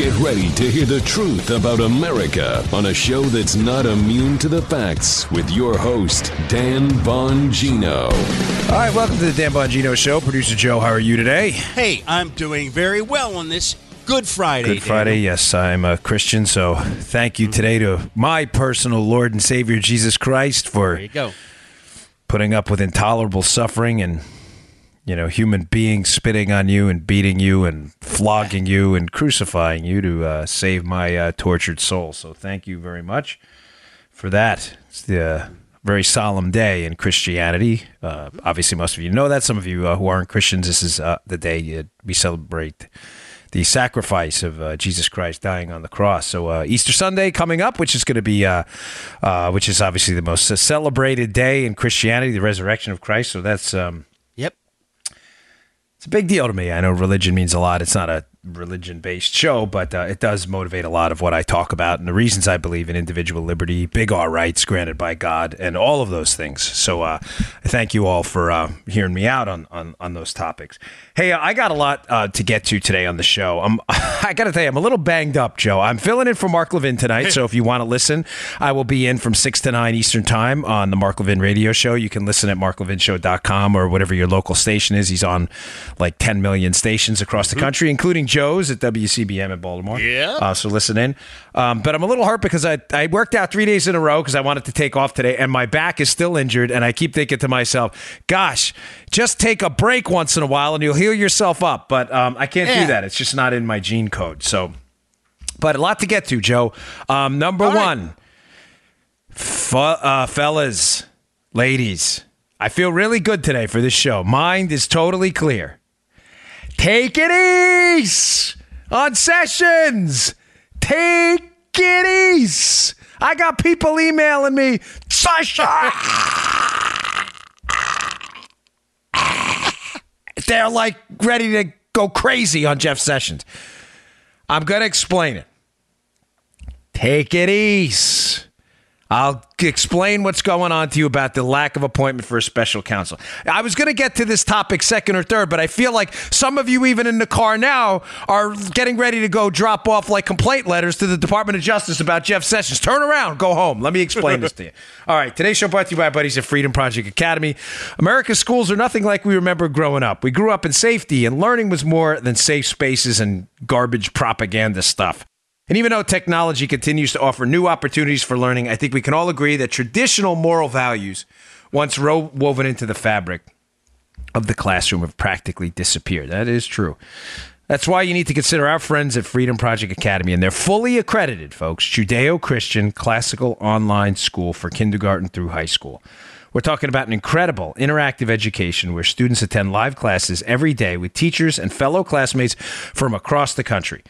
Get ready to hear the truth about America on a show that's not immune to the facts with your host, Dan Bongino. All right, welcome to the Dan Bongino Show. Producer Joe, how are you today? Hey, I'm doing very well on this Good Friday. Good Friday. Daniel. Yes, I'm a Christian, so thank you mm-hmm. today to my personal Lord and Savior Jesus Christ for There you go. putting up with intolerable suffering and you know human beings spitting on you and beating you and flogging you and crucifying you to uh, save my uh, tortured soul. So thank you very much for that. It's the uh, very solemn day in Christianity. Uh, obviously, most of you know that. Some of you uh, who aren't Christians, this is uh, the day we celebrate the sacrifice of uh, Jesus Christ dying on the cross. So uh, Easter Sunday coming up, which is going to be, uh, which is obviously the most celebrated day in Christianity, the resurrection of Christ. So that's um. It's a big deal to me. I know religion means a lot. It's not a religion based show, but uh, it does motivate a lot of what I talk about and the reasons I believe in individual liberty, big R rights granted by God, and all of those things. So uh, I thank you all for uh, hearing me out on, on, on those topics. Hey, I got a lot uh, to get to today on the show. I'm, I got to tell you, I'm a little banged up, Joe. I'm filling in for Mark Levin tonight. So if you want to listen, I will be in from 6 to 9 Eastern Time on the Mark Levin radio show. You can listen at marklevinshow.com or whatever your local station is. He's on like 10 million stations across the country, including Joe's at WCBM in Baltimore. Yeah. Uh, so listen in. Um, but I'm a little hurt because I, I worked out three days in a row because I wanted to take off today, and my back is still injured. And I keep thinking to myself, gosh, just take a break once in a while and you'll heal yourself up. But um, I can't do that. It's just not in my gene code. So, but a lot to get to, Joe. Um, number All right. one, F- uh, fellas, ladies, I feel really good today for this show. Mind is totally clear. Take it easy on sessions. Take it easy. I got people emailing me. Sasha. They're like ready to go crazy on Jeff Sessions. I'm going to explain it. Take it easy. I'll explain what's going on to you about the lack of appointment for a special counsel. I was going to get to this topic second or third, but I feel like some of you, even in the car now, are getting ready to go drop off like complaint letters to the Department of Justice about Jeff Sessions. Turn around, go home. Let me explain this to you. All right, today's show brought to you by buddies at Freedom Project Academy. America's schools are nothing like we remember growing up. We grew up in safety, and learning was more than safe spaces and garbage propaganda stuff. And even though technology continues to offer new opportunities for learning, I think we can all agree that traditional moral values, once woven into the fabric of the classroom, have practically disappeared. That is true. That's why you need to consider our friends at Freedom Project Academy, and they're fully accredited, folks. Judeo Christian classical online school for kindergarten through high school. We're talking about an incredible interactive education where students attend live classes every day with teachers and fellow classmates from across the country.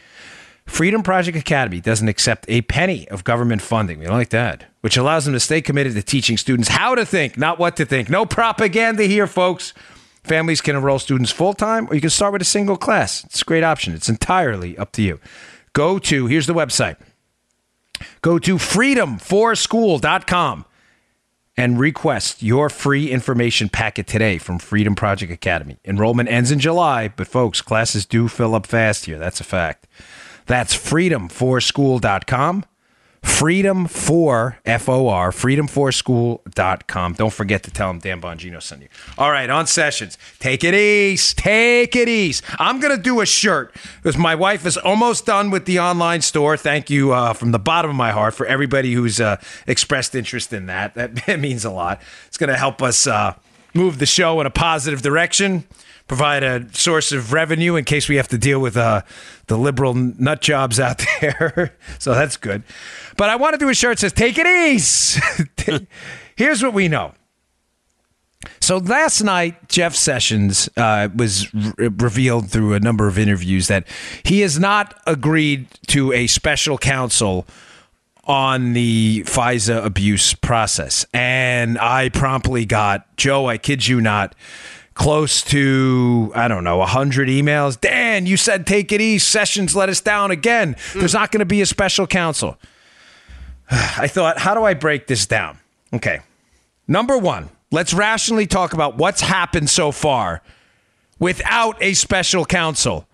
Freedom Project Academy doesn't accept a penny of government funding. We don't like that, which allows them to stay committed to teaching students how to think, not what to think. No propaganda here, folks. Families can enroll students full time, or you can start with a single class. It's a great option. It's entirely up to you. Go to, here's the website go to freedomforschool.com and request your free information packet today from Freedom Project Academy. Enrollment ends in July, but folks, classes do fill up fast here. That's a fact. That's freedomforschool.com. Freedom for F O R, freedomforschool.com. Don't forget to tell them Dan Bongino sent you. All right, on sessions. Take it easy. Take it easy. I'm going to do a shirt because my wife is almost done with the online store. Thank you uh, from the bottom of my heart for everybody who's uh, expressed interest in that. That means a lot. It's going to help us uh, move the show in a positive direction provide a source of revenue in case we have to deal with uh, the liberal nut jobs out there. so that's good. But I want to do a shirt that says, Take it easy. Here's what we know. So last night, Jeff Sessions uh, was re- revealed through a number of interviews that he has not agreed to a special counsel on the FISA abuse process. And I promptly got, Joe, I kid you not, close to, I don't know, 100 emails. Dan, you said take it easy. Sessions let us down again. There's not going to be a special counsel. I thought, how do I break this down? Okay. Number one, let's rationally talk about what's happened so far without a special counsel.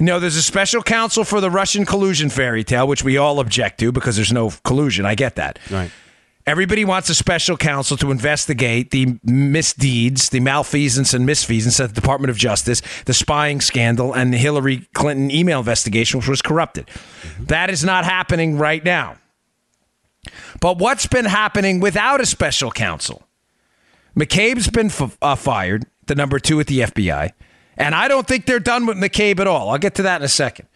No, there's a special counsel for the Russian collusion fairy tale, which we all object to because there's no collusion. I get that. Right. Everybody wants a special counsel to investigate the misdeeds, the malfeasance and misfeasance at the Department of Justice, the spying scandal, and the Hillary Clinton email investigation, which was corrupted. That is not happening right now. But what's been happening without a special counsel? McCabe's been f- uh, fired, the number two at the FBI, and I don't think they're done with McCabe at all. I'll get to that in a second.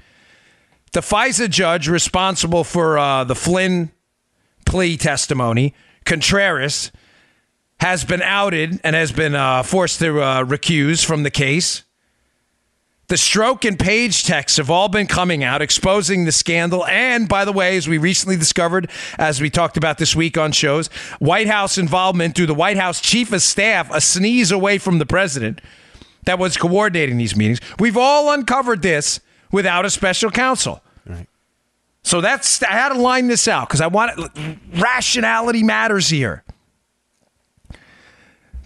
The FISA judge responsible for uh, the Flynn plea testimony, Contreras, has been outed and has been uh, forced to uh, recuse from the case. The Strzok and Page texts have all been coming out, exposing the scandal. And by the way, as we recently discovered, as we talked about this week on shows, White House involvement through the White House chief of staff, a sneeze away from the president that was coordinating these meetings. We've all uncovered this without a special counsel. So that's I had to line this out because I want rationality matters here.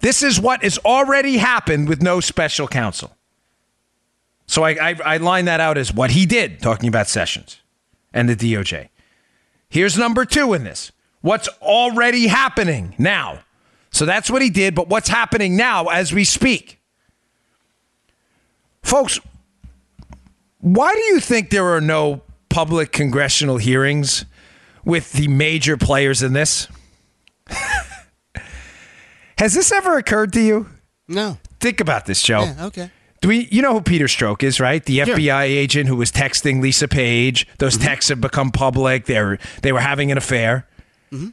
This is what has already happened with no special counsel. So I, I, I line that out as what he did, talking about Sessions and the DOJ. Here's number two in this what's already happening now. So that's what he did, but what's happening now as we speak? Folks, why do you think there are no public congressional hearings with the major players in this? Has this ever occurred to you? No. Think about this, Joe. Yeah, okay. Do we, you know who Peter Strzok is, right? The Sure. FBI agent who was texting Lisa Page. Those mm-hmm. texts have become public. They were they were having an affair. Mm-hmm.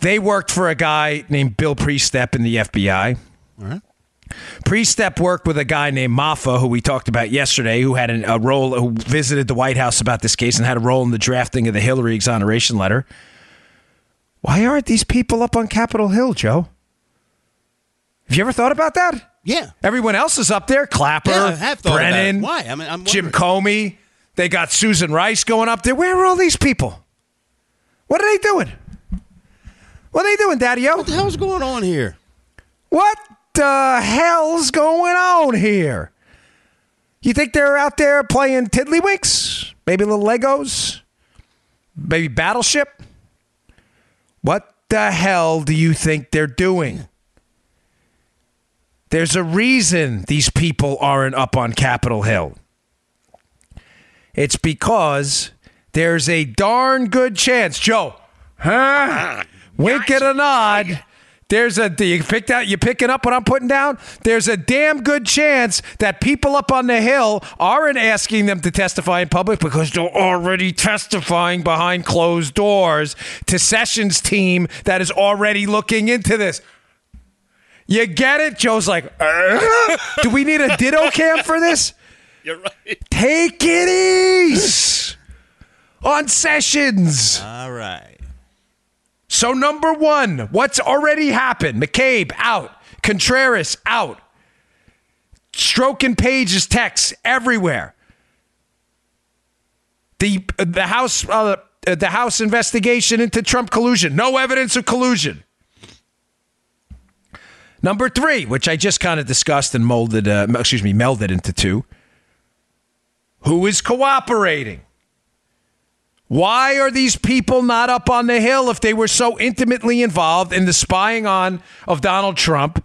They worked for a guy named Bill Priestap in the FBI. All right. Priestap worked with a guy named Moffa, who we talked about yesterday, who had an, a role, who visited the White House about this case and had a role in the drafting of the Hillary exoneration letter. Why aren't these people up on Capitol Hill, Joe? Have you ever thought about that? Yeah. Everyone else is up there. Clapper, Yeah, I have thought. Brennan, Why? I mean, I'm Jim. Comey. They got Susan Rice going up there. Where are all these people? What are they doing? What are they doing, Daddy-O? What the hell's going on here? What the hell's going on here? You think they're out there playing tiddlywinks? Maybe little Legos? Maybe Battleship? What the hell do you think they're doing? There's a reason these people aren't up on Capitol Hill. It's because there's a darn good chance, Joe. Huh? Wink and a nod. There's a you picked out you picking up what I'm putting down? There's a damn good chance that people up on the hill aren't asking them to testify in public because they're already testifying behind closed doors to Sessions team that is already looking into this. You get it? Joe's like, "Uh? do we need a ditto cam for this? You're right. Take it easy on Sessions. All right. So, number one, what's already happened? McCabe out, Contreras out, stroking Page's texts everywhere. The the House uh, the House investigation into Trump collusion, no evidence of collusion. Number three, which I just kind of discussed and molded, uh, excuse me, melded into two. Who is cooperating? Why are these people not up on the Hill if they were so intimately involved in the spying on of Donald Trump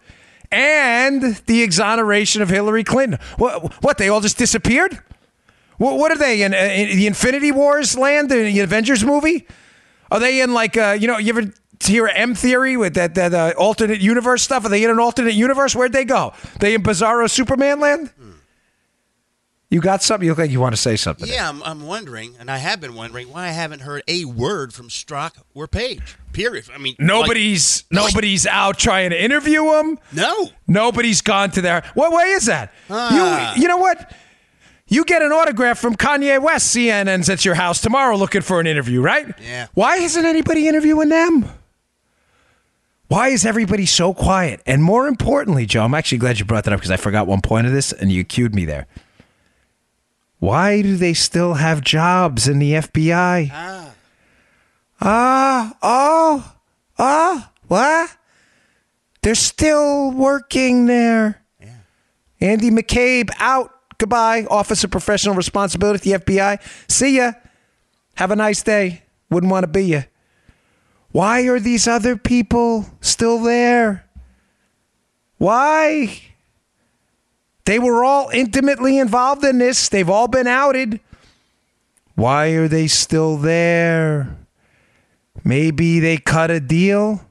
and the exoneration of Hillary Clinton? What, what they all just disappeared? What, what are they in, in the Infinity Wars land, in the Avengers movie? Are they in like, uh, you know, you ever hear M theory with that, that uh, alternate universe stuff? Are they in an alternate universe? Where'd they go? They in Bizarro Superman land? You got something? You look like you want to say something. Yeah, I'm, I'm wondering, and I have been wondering why I haven't heard a word from Strzok or Page. Period. I mean, Nobody's nobody's out trying to interview him. no. Nobody's gone to their. What way is that? Ah. You you know what? You get an autograph from Kanye West. CNN's at your house tomorrow looking for an interview, right? Yeah. Why isn't anybody interviewing them? Why is everybody so quiet? And more importantly, Joe, I'm actually glad you brought that up because I forgot one point of this and you cued me there. Why do they still have jobs in the FBI? Ah. Ah, oh, ah, what? They're still working there. Andy McCabe out, Goodbye, Office of Professional Responsibility at the FBI. See ya. Have a nice day. Wouldn't want to be you. Why are these other people still there? Why? They were all intimately involved in this. They've all been outed. Why are they still there? Maybe they cut a deal.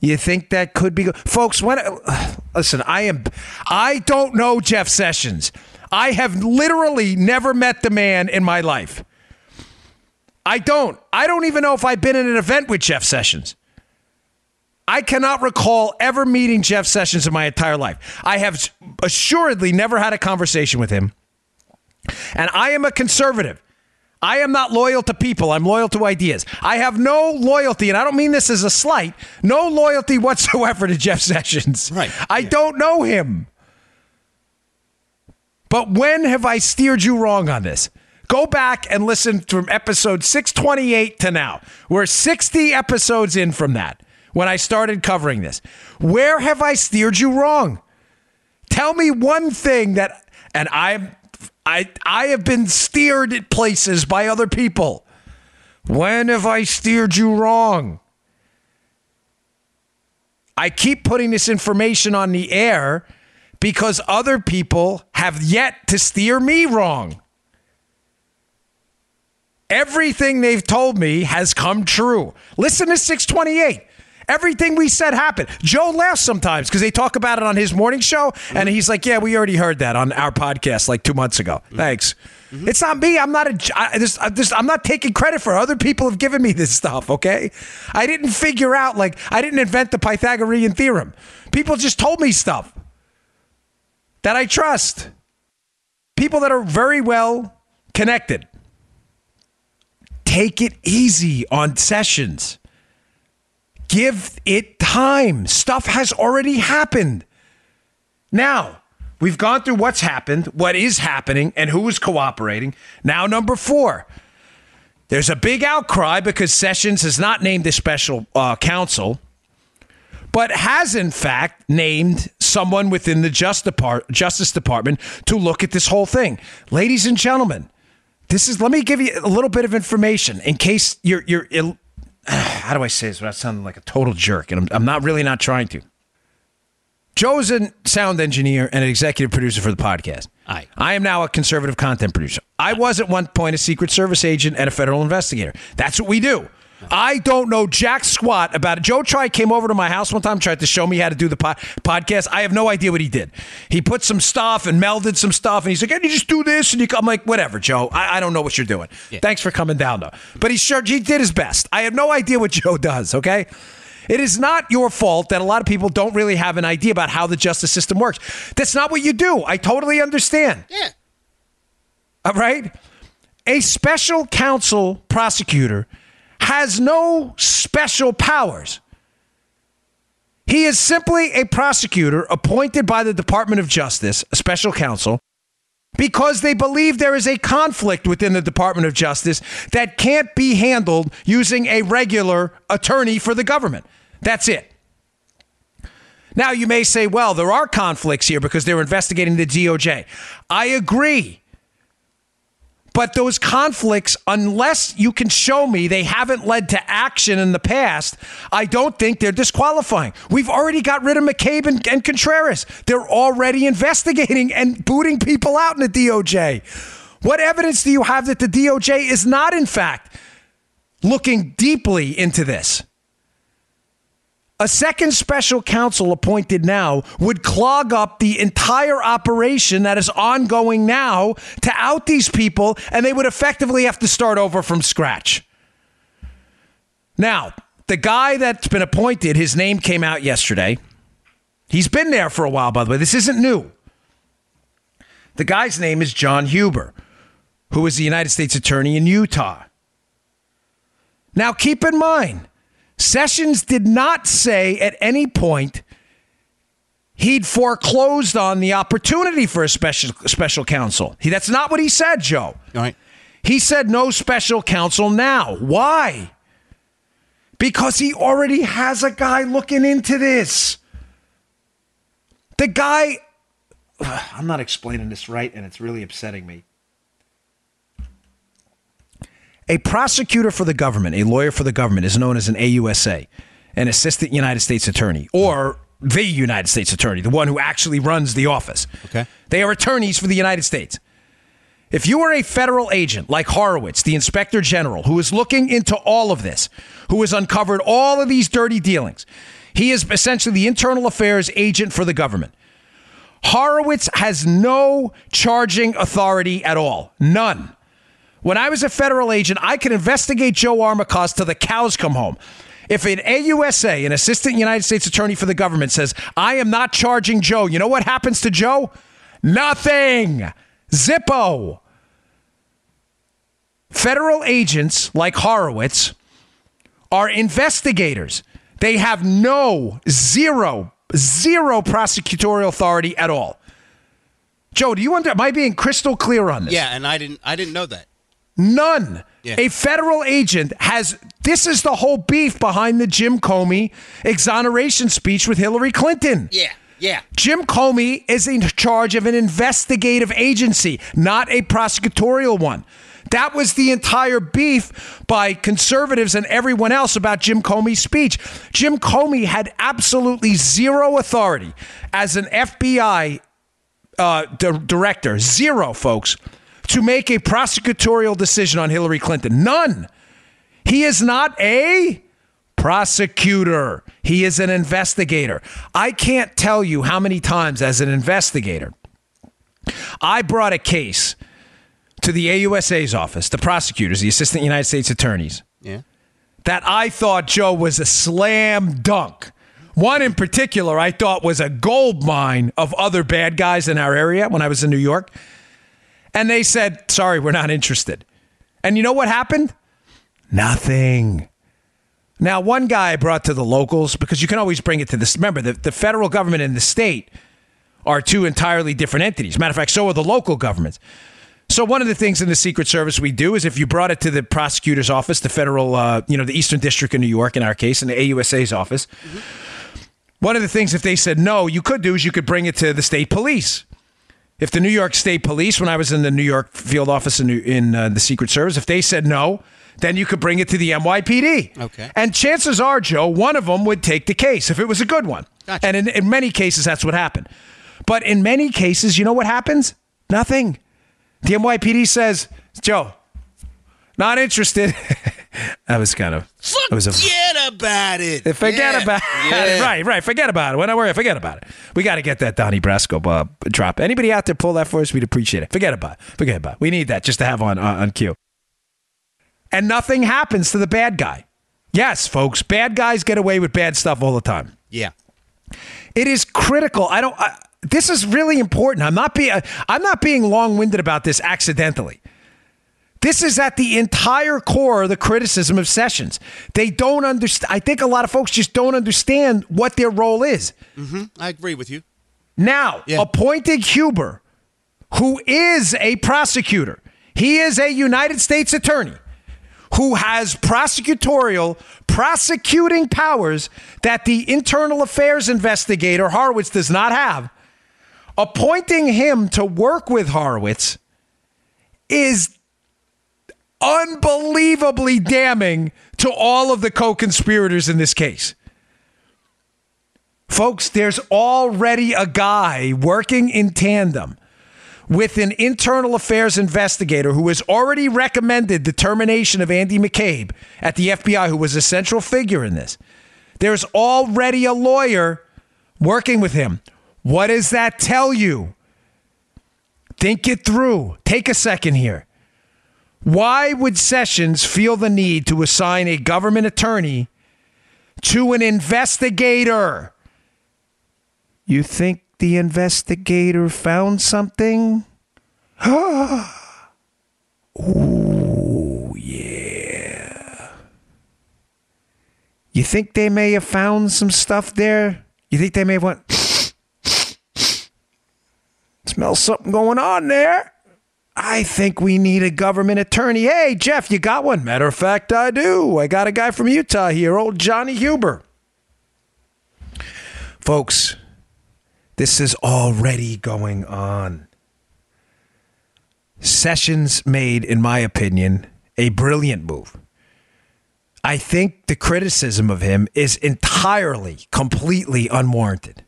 You think that could be folks? When listen, I am. I don't know Jeff Sessions. I have literally never met the man in my life. I don't. I don't even know if I've been in an event with Jeff Sessions. I cannot recall ever meeting Jeff Sessions in my entire life. I have assuredly never had a conversation with him. And I am a conservative. I am not loyal to people. I'm loyal to ideas. I have no loyalty, and I don't mean this as a slight, no loyalty whatsoever to Jeff Sessions. Right. I Yeah. don't know him. But when have I steered you wrong on this? Go back and listen from episode 628 to now. We're 60 episodes in from that when I started covering this. Where have I steered you wrong? Tell me one thing that, and I'm, I, I have been steered at places by other people. When have I steered you wrong? I keep putting this information on the air because other people have yet to steer me wrong. Everything they've told me has come true. Listen to 628. Everything we said happened. Joe laughs sometimes because they talk about it on his morning show, and he's like, "Yeah, we already heard that on our podcast like two months ago." Mm-hmm. Thanks. Mm-hmm. It's not me. I'm not a. I, this, I, this, I'm not taking credit for. it. Other people have given me this stuff. Okay, I didn't figure out like I didn't invent the Pythagorean theorem. People just told me stuff that I trust. People that are very well connected. Take it easy on sessions. Give it time. Stuff has already happened. Now, we've gone through what's happened, what is happening, and who is cooperating. Now, number four, there's a big outcry because Sessions has not named a special uh, counsel, but has in fact named someone within the Depart- Justice Department to look at this whole thing. Ladies and gentlemen, this is. Let me give you a little bit of information in case you're you're. How do I say this without sounding like a total jerk? And I'm, I'm not really not trying to. Joe's a sound engineer and an executive producer for the podcast. Aye. I am now a conservative content producer. I was at one point a Secret Service agent and a federal investigator. That's what we do. I don't know jack squat about it. Joe Tri came over to my house one time, tried to show me how to do the po- podcast. I have no idea what he did. He put some stuff and melded some stuff, and he's like, "Can you just do this?" And you, I'm like, "Whatever, Joe. I, I don't know what you're doing. Thanks for coming down, though." But he sure he did his best. I have no idea what Joe does. Okay. It is not your fault that a lot of people don't really have an idea about how the justice system works. That's not what you do. I totally understand. Yeah. All right? A special counsel prosecutor has no special powers. He is simply a prosecutor appointed by the Department of Justice, a special counsel, because they believe there is a conflict within the Department of Justice that can't be handled using a regular attorney for the government. That's it. Now, you may say, well, there are conflicts here because they're investigating the DOJ. I agree. But those conflicts, unless you can show me they haven't led to action in the past, I don't think they're disqualifying. We've already got rid of McCabe and, and Contreras. They're already investigating and booting people out in the DOJ. What evidence do you have that the DOJ is not, in fact, looking deeply into this? A second special counsel appointed now would clog up the entire operation that is ongoing now to out these people, and they would effectively have to start over from scratch. Now, the guy that's been appointed, his name came out yesterday. He's been there for a while, by the way. This isn't new. The guy's name is John Huber, who is the United States Attorney in Utah. Now, keep in mind, Sessions did not say at any point he'd foreclosed on the opportunity for a special special counsel. He, that's not what he said, Joe. All right. He said no special counsel now. Why? Because he already has a guy looking into this. The guy, I'm not explaining this right, and it's really upsetting me. A prosecutor for the government, a lawyer for the government, is known as an AUSA, an assistant United States attorney, or the United States attorney, the one who actually runs the office. Okay. They are attorneys for the United States. If you are a federal agent like Horowitz, the inspector general, who is looking into all of this, who has uncovered all of these dirty dealings, he is essentially the internal affairs agent for the government. Horowitz has no charging authority at all. None. When I was a federal agent, I could investigate Joe Armacost till the cows come home. If an AUSA, an assistant United States attorney for the government, says, I am not charging Joe, you know what happens to Joe? Nothing. Zippo. Federal agents like Horowitz are investigators. They have no, zero, zero prosecutorial authority at all. Joe, do you under? Am I being crystal clear on this? Yeah, and I didn't I didn't know that. None. Yeah. A federal agent has. This is the whole beef behind the Jim Comey exoneration speech with Hillary Clinton. Yeah. Yeah. Jim Comey is in charge of an investigative agency, not a prosecutorial one. That was the entire beef by conservatives and everyone else about Jim Comey's speech. Jim Comey had absolutely zero authority as an FBI uh, di- director, zero, folks, to make a prosecutorial decision on Hillary Clinton. None. He is not a prosecutor. He is an investigator. I can't tell you how many times as an investigator I brought a case to the AUSA's office, the prosecutors, the assistant United States attorneys, Yeah. that I thought Joe was a slam dunk. One in particular I thought was a gold mine of other bad guys in our area when I was in New York. And they said, sorry, we're not interested. And you know what happened? Nothing. Now, one guy I brought to the locals because you can always bring it to this. Remember, the, the federal government and the state are two entirely different entities. Matter of fact, so are the local governments. So one of the things in the Secret Service we do is if you brought it to the prosecutor's office, the federal, uh, you know, the Eastern District of New York, in our case, and the AUSA's office, one of the things if they said no, you could do is you could bring it to the state police. If the New York State Police, when I was in the New York field office in, in uh, the Secret Service, if they said no, then you could bring it to the NYPD. Okay. And chances are, Joe, one of them would take the case if it was a good one. Gotcha. And in, in many cases, that's what happened. But in many cases, you know what happens? Nothing. The NYPD says, Joe, not interested. that was kind of. That was a, Forget about it. Forget Yeah. about Yeah. it. Right, right. Forget about it. When I worry, forget about it. We got to get that Donnie Brasco uh, drop. Anybody out there pull that for us? We'd appreciate it. Forget about it. Forget about it. We need that just to have on uh, on cue. And nothing happens to the bad guy. Yes, folks, bad guys get away with bad stuff all the time. Yeah. It is critical. I don't. I, this is really important. I'm not being. I'm not being long-winded about this accidentally. This is at the entire core of the criticism of Sessions. They don't understand. I think a lot of folks just don't understand what their role is. Mm-hmm. I agree with you. Now, Yeah. appointing Huber, who is a prosecutor, he is a United States attorney who has prosecutorial, prosecuting powers that the internal affairs investigator, Horowitz, does not have. Appointing him to work with Horowitz is unbelievably damning to all of the co conspirators in this case. Folks, there's already a guy working in tandem with an internal affairs investigator who has already recommended the termination of Andy McCabe at the FBI, who was a central figure in this. There's already a lawyer working with him. What does that tell you? Think it through. Take a second here. Why would Sessions feel the need to assign a government attorney to an investigator? You think the investigator found something? Ooh, yeah. You think they may have found some stuff there? You think they may have went, smell something going on there? I think we need a government attorney. Hey, Jeff, you got one? Matter of fact, I do. I got a guy from Utah here, old Johnny Huber. Folks, This is already going on. Sessions made, in my opinion, a brilliant move. I think the criticism of him is entirely, completely unwarranted.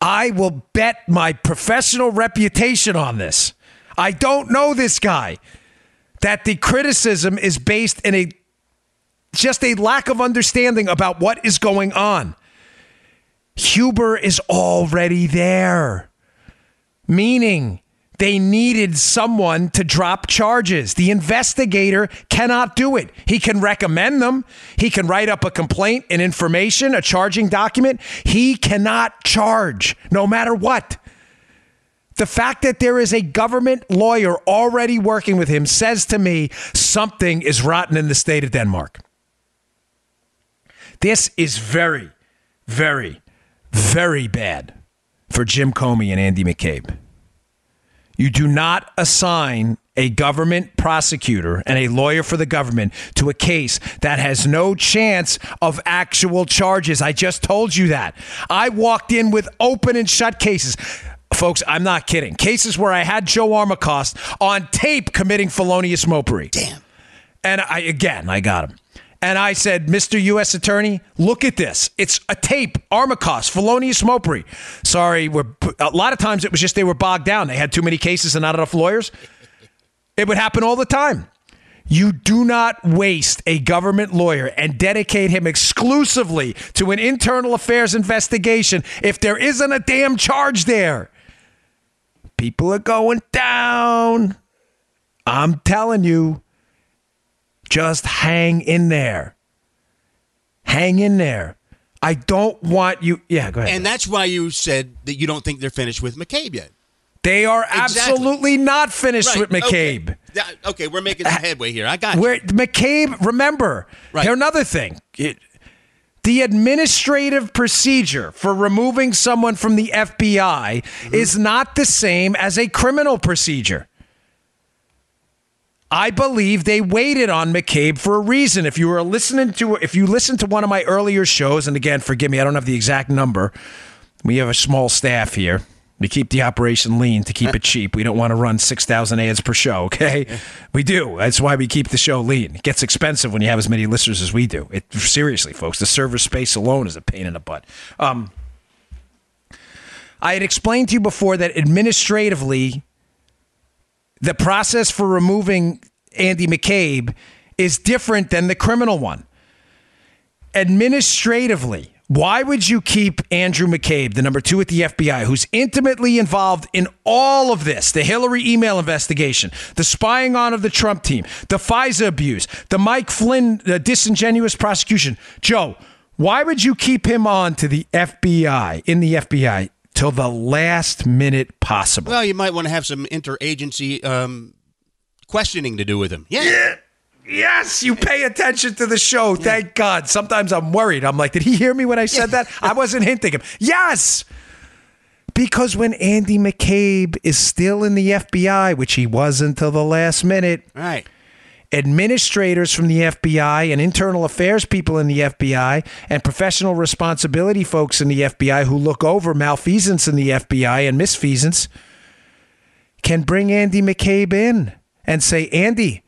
I will bet my professional reputation on this. I don't know this guy. That the criticism is based in a just a lack of understanding about what is going on. Huber is already there, meaning they needed someone to drop charges. The investigator cannot do it. He can recommend them. He can write up a complaint, an information, a charging document. He cannot charge no matter what. The fact that there is a government lawyer already working with him says to me something is rotten in the state of Denmark. This is very, very, very bad for Jim Comey and Andy McCabe. You do not assign a government prosecutor and a lawyer for the government to a case that has no chance of actual charges. I just told you that. I walked in with open and shut cases. Folks, I'm not kidding. Cases where I had Joe Armacost on tape committing felonious mopery. Damn. And I again, I got him. And I said, Mr. U.S. Attorney, look at this. It's a tape, Armacost, felonious mopery. Sorry, we're, a lot of times it was just they were bogged down. They had too many cases and not enough lawyers. It would happen all the time. You do not waste a government lawyer and dedicate him exclusively to an internal affairs investigation if there isn't a damn charge there. People are going down. I'm telling you. Just hang in there. Hang in there. I don't want you. Yeah, go ahead. And that's why you said that you don't think they're finished with McCabe yet. they are absolutely not finished Right, with McCabe. Okay. Yeah, okay, we're making some uh, headway here. I got you. Where McCabe, remember, Right. here another thing. It, the administrative procedure for removing someone from the FBI Mm-hmm. is not the same as a criminal procedure. I believe they waited on McCabe for a reason. If you were listening to if you listened to one of my earlier shows, and again, forgive me, I don't have the exact number. We have a small staff here. We keep the operation lean to keep it cheap. We don't want to run 6,000 ads per show, okay? We do. That's why we keep the show lean. It gets expensive when you have as many listeners as we do. It seriously, folks, the server space alone is a pain in the butt. Um, I had explained to you before that administratively, the process for removing Andy McCabe is different than the criminal one. Administratively, why would you keep Andrew McCabe, the number two at the FBI, who's intimately involved in all of this the Hillary email investigation, the spying on of the Trump team, the FISA abuse, the Mike Flynn uh, disingenuous prosecution? Joe, why would you keep him on to the FBI, in the FBI, till the last minute possible? Well, you might want to have some interagency um, questioning to do with him. Yeah. Yes, you pay attention to the show. Thank God. Sometimes I'm worried. I'm like, did he hear me when I said that? I wasn't hinting him. Yes. Because when Andy McCabe is still in the FBI, which he was until the last minute, Right. administrators from the FBI and internal affairs people in the FBI and professional responsibility folks in the FBI who look over malfeasance in the FBI and misfeasance can bring Andy McCabe in and say, Andy,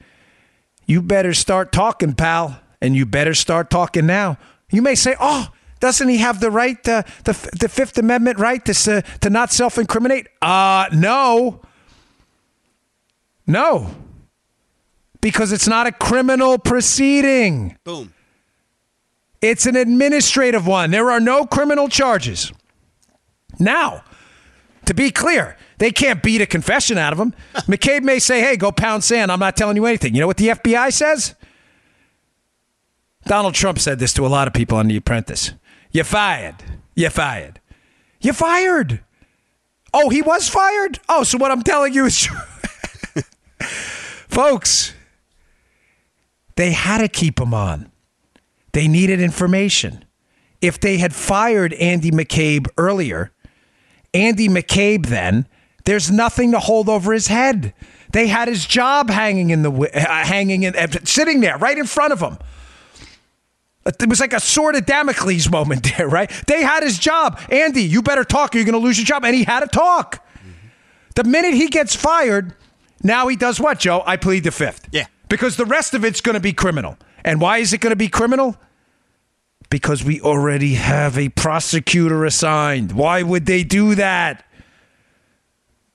you better start talking, pal, and you better start talking now. You may say, oh, doesn't he have the right, uh, the, the Fifth Amendment right to, s- to not self incriminate? Uh, no. No because it's not a criminal proceeding. Boom. It's an administrative one. There are no criminal charges. Now, to be clear, they can't beat a confession out of him. McCabe may say, hey, go pound sand. I'm not telling you anything. You know what the FBI says? Donald Trump said this to a lot of people on The Apprentice. You fired. You fired. You fired. Oh, he was fired? Oh, so what I'm telling you is true. Folks, they had to keep him on. They needed information. If they had fired Andy McCabe earlier, Andy McCabe then, there's nothing to hold over his head. They had his job hanging in the uh, hanging in uh, sitting there right in front of him. It was like a sword of Damocles moment there, right? They had his job. Andy, you better talk or you're going to lose your job. And he had to talk. The minute he gets fired, now he does what, Joe? I plead the fifth. Yeah. Because the rest of it's going to be criminal. And why is it going to be criminal? Because we already have a prosecutor assigned. Why would they do that?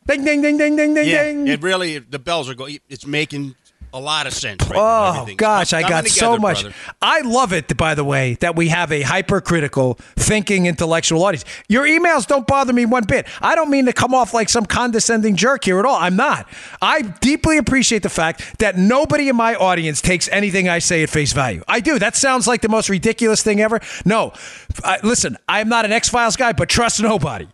Ding, ding, ding, ding, ding, ding, Yeah, ding. it really the bells are going. It's making a lot of sense. Right Oh everything's gosh, I got so much. brother. I love it, by the way, that we have a hypercritical, thinking, intellectual audience. Your emails don't bother me one bit. I don't mean to come off like some condescending jerk here at all. I'm not. I deeply appreciate the fact that nobody in my audience takes anything I say at face value. I do. That sounds like the most ridiculous thing ever. No, I, listen, I'm not an X Files guy, but trust nobody.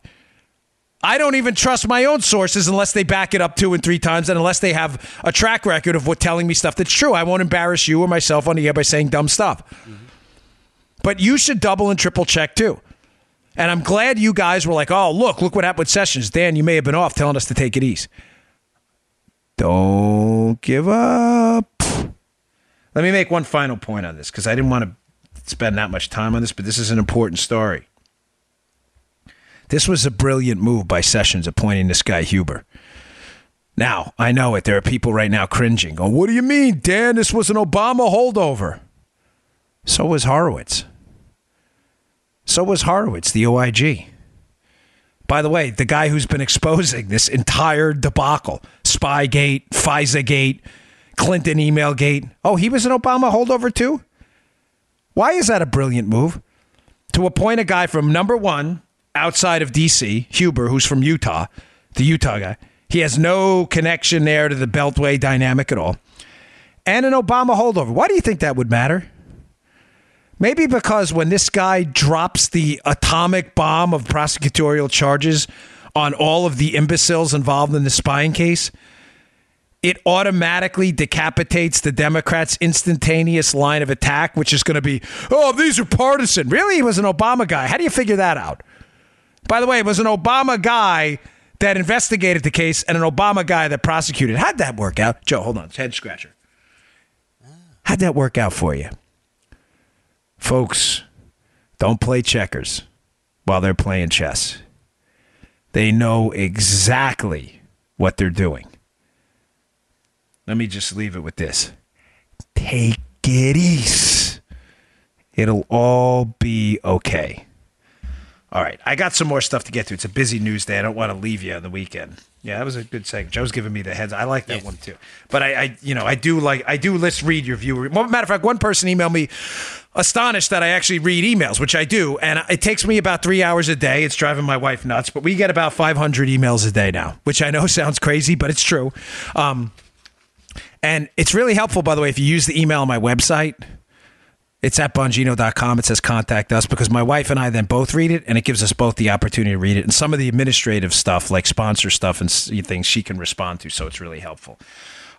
I don't even trust my own sources unless they back it up two and three times and unless they have a track record of what telling me stuff that's true. I won't embarrass you or myself on the air by saying dumb stuff. Mm-hmm. But you should double and triple check too. And I'm glad you guys were like, oh, look, look what happened with Sessions. Dan, you may have been off telling us to take it easy. Don't give up. Let me make one final point on this because I didn't want to spend that much time on this, but this is an important story. This was a brilliant move by Sessions appointing this guy Huber. Now, I know it. There are people right now cringing. Going, what do you mean, Dan? This was an Obama holdover. So was Horowitz. So was Horowitz, the OIG. By the way, the guy who's been exposing this entire debacle, Spygate, FISA-gate, Clinton email gate. Oh, he was an Obama holdover too? Why is that a brilliant move? To appoint a guy from number one, outside of D.C., Huber, who's from Utah, the Utah guy. He has no connection there to the Beltway dynamic at all. And an Obama holdover. Why do you think that would matter? Maybe because when this guy drops the atomic bomb of prosecutorial charges on all of the imbeciles involved in the spying case, it automatically decapitates the Democrats' instantaneous line of attack, which is going to be, oh, these are partisan. Really? He was an Obama guy. How do you figure that out? By the way, it was an Obama guy that investigated the case and an Obama guy that prosecuted. How'd that work out? Joe, hold on. It's head scratcher. How'd that work out for you? Folks, don't play checkers while they're playing chess. They know exactly what they're doing. Let me just leave it with this take it easy. It'll all be okay. All right, I got some more stuff to get to. It's a busy news day. I don't want to leave you on the weekend. Yeah, that was a good segment. Joe's giving me the heads. I like that Yeah. one too. But I, I, you know, I do like I do let's read your viewer. Well, Matter of fact, one person emailed me astonished that I actually read emails, which I do, and it takes me about three hours a day. It's driving my wife nuts, but we get about 500 emails a day now, which I know sounds crazy, but it's true. Um, and it's really helpful, by the way, if you use the email on my website. It's at bongino.com. It says contact us because my wife and I then both read it and it gives us both the opportunity to read it. And some of the administrative stuff, like sponsor stuff and things, she can respond to. So it's really helpful.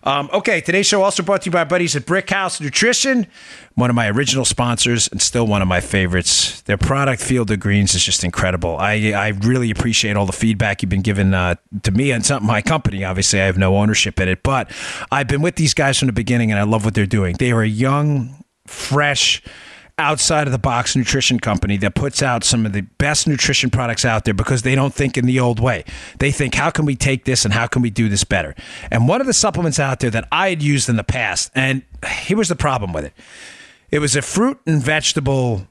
Um, okay, today's show also brought to you by buddies at Brick House Nutrition, one of my original sponsors and still one of my favorites. Their product, Field of Greens, is just incredible. I, I really appreciate all the feedback you've been giving uh, to me and my company. Obviously, I have no ownership in it, but I've been with these guys from the beginning and I love what they're doing. They are a young, fresh, outside of the box nutrition company that puts out some of the best nutrition products out there because they don't think in the old way. They think, how can we take this and how can we do this better? And one of the supplements out there that I had used in the past, and here was the problem with it it was a fruit and vegetable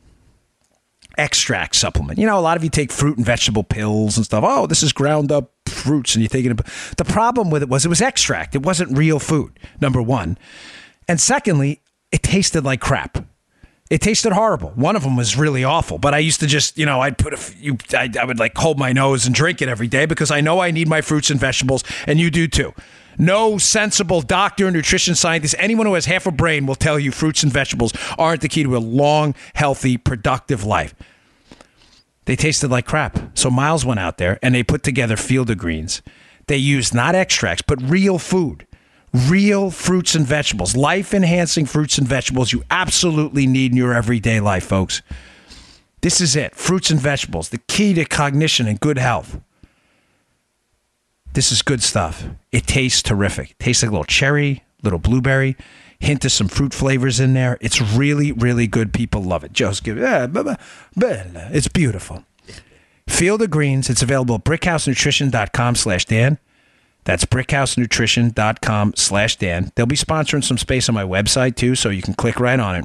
extract supplement. You know, a lot of you take fruit and vegetable pills and stuff. Oh, this is ground up fruits, and you're it. The problem with it was it was extract. It wasn't real food. Number one, and secondly, it tasted like crap. It tasted horrible. One of them was really awful, but I used to just, you know, I'd put a few, I, I would like hold my nose and drink it every day because I know I need my fruits and vegetables, and you do too. No sensible doctor, nutrition scientist, anyone who has half a brain will tell you fruits and vegetables aren't the key to a long, healthy, productive life. They tasted like crap. So Miles went out there and they put together Field of Greens. They used not extracts, but real food, real fruits and vegetables, life enhancing fruits and vegetables you absolutely need in your everyday life, folks. This is it fruits and vegetables, the key to cognition and good health. This is good stuff. It tastes terrific. It tastes like a little cherry, little blueberry. hint of some fruit flavors in there. It's really, really good. People love it. Joe's give yeah, it's beautiful. Field of Greens. It's available at brickhousenutrition.com slash Dan. That's brickhousenutrition.com slash Dan. They'll be sponsoring some space on my website too, so you can click right on it.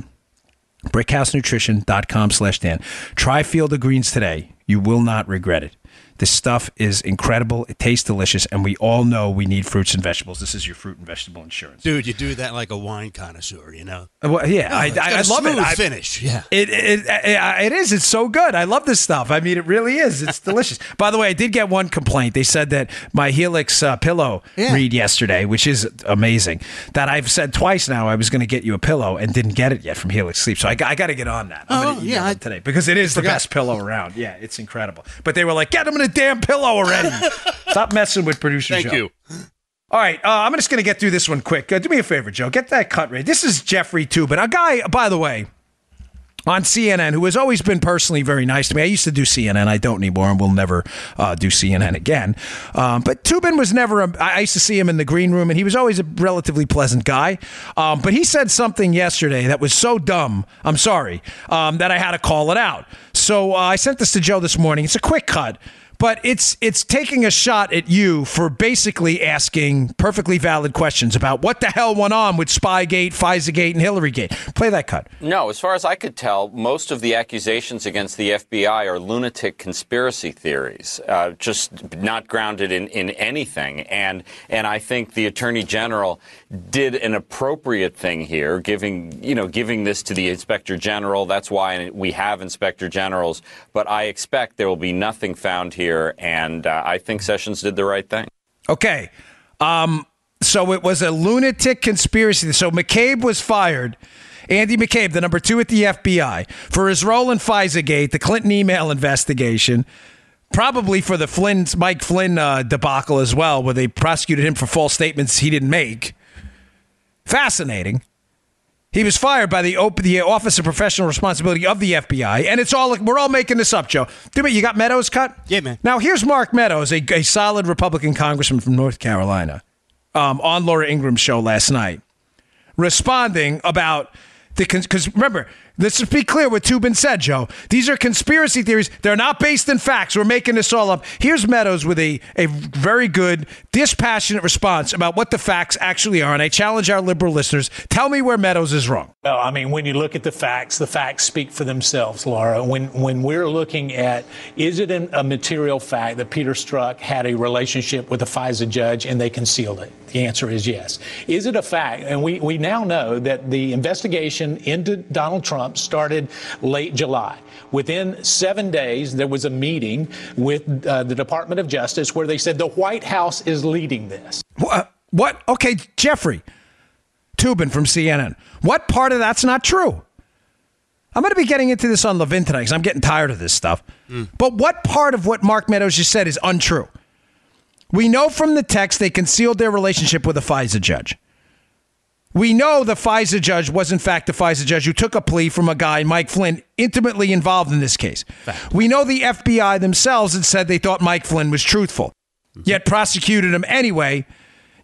brickhousenutrition.com slash Dan. Try Field of Greens today. You will not regret it. This stuff is incredible. It tastes delicious, and we all know we need fruits and vegetables. This is your fruit and vegetable insurance, dude. You do that like a wine connoisseur, you know? Uh, well, yeah, oh, I, I, I love it. I, finish, yeah. It, it, it it is. It's so good. I love this stuff. I mean, it really is. It's delicious. By the way, I did get one complaint. They said that my Helix uh, pillow yeah. read yesterday, which is amazing. That I've said twice now. I was going to get you a pillow and didn't get it yet from Helix Sleep. So I, I got to get on that. I'm oh yeah, today because it is the best pillow around. Yeah, it's incredible. But they were like, get him in a damn pillow already. Stop messing with producer Thank Joe. you. All right, uh, I'm just going to get through this one quick. Uh, do me a favor, Joe. Get that cut ready. This is Jeffrey Toobin, a guy, by the way, on CNN who has always been personally very nice to me. I used to do CNN. I don't anymore, and will never uh, do CNN again. Um, but Toobin was never. A, I used to see him in the green room, and he was always a relatively pleasant guy. Um, but he said something yesterday that was so dumb. I'm sorry um, that I had to call it out. So uh, I sent this to Joe this morning. It's a quick cut but it's it's taking a shot at you for basically asking perfectly valid questions about what the hell went on with Spygate, FISAgate, and Hillarygate. Play that cut. No, as far as I could tell, most of the accusations against the FBI are lunatic conspiracy theories, uh, just not grounded in, in anything. And and I think the Attorney General did an appropriate thing here, giving you know giving this to the Inspector General. That's why we have Inspector Generals. But I expect there will be nothing found here here, and uh, I think Sessions did the right thing. Okay. Um, so it was a lunatic conspiracy. So McCabe was fired. Andy McCabe, the number two at the FBI, for his role in FISAgate, the Clinton email investigation, probably for the Flynn, Mike Flynn uh, debacle as well, where they prosecuted him for false statements he didn't make. Fascinating. He was fired by the, the Office of Professional Responsibility of the FBI, and it's all we're all making this up, Joe. Do you got Meadows cut? Yeah, man. Now here's Mark Meadows, a, a solid Republican congressman from North Carolina, um, on Laura Ingraham's show last night, responding about the because remember Let's just be clear what Toobin said, Joe. These are conspiracy theories. They're not based in facts. We're making this all up. Here's Meadows with a, a very good, dispassionate response about what the facts actually are. And I challenge our liberal listeners tell me where Meadows is wrong. Well, I mean, when you look at the facts, the facts speak for themselves, Laura. When, when we're looking at is it a material fact that Peter Strzok had a relationship with a FISA judge and they concealed it? The answer is yes. Is it a fact? And we, we now know that the investigation into Donald Trump started late July. Within seven days, there was a meeting with uh, the Department of Justice where they said the White House is leading this. What? what? Okay, Jeffrey Toobin from CNN. What part of that's not true? I'm going to be getting into this on Levin tonight because I'm getting tired of this stuff. Mm. But what part of what Mark Meadows just said is untrue? We know from the text they concealed their relationship with a FISA judge. We know the FISA judge was, in fact, the FISA judge who took a plea from a guy, Mike Flynn, intimately involved in this case. We know the FBI themselves had said they thought Mike Flynn was truthful, yet prosecuted him anyway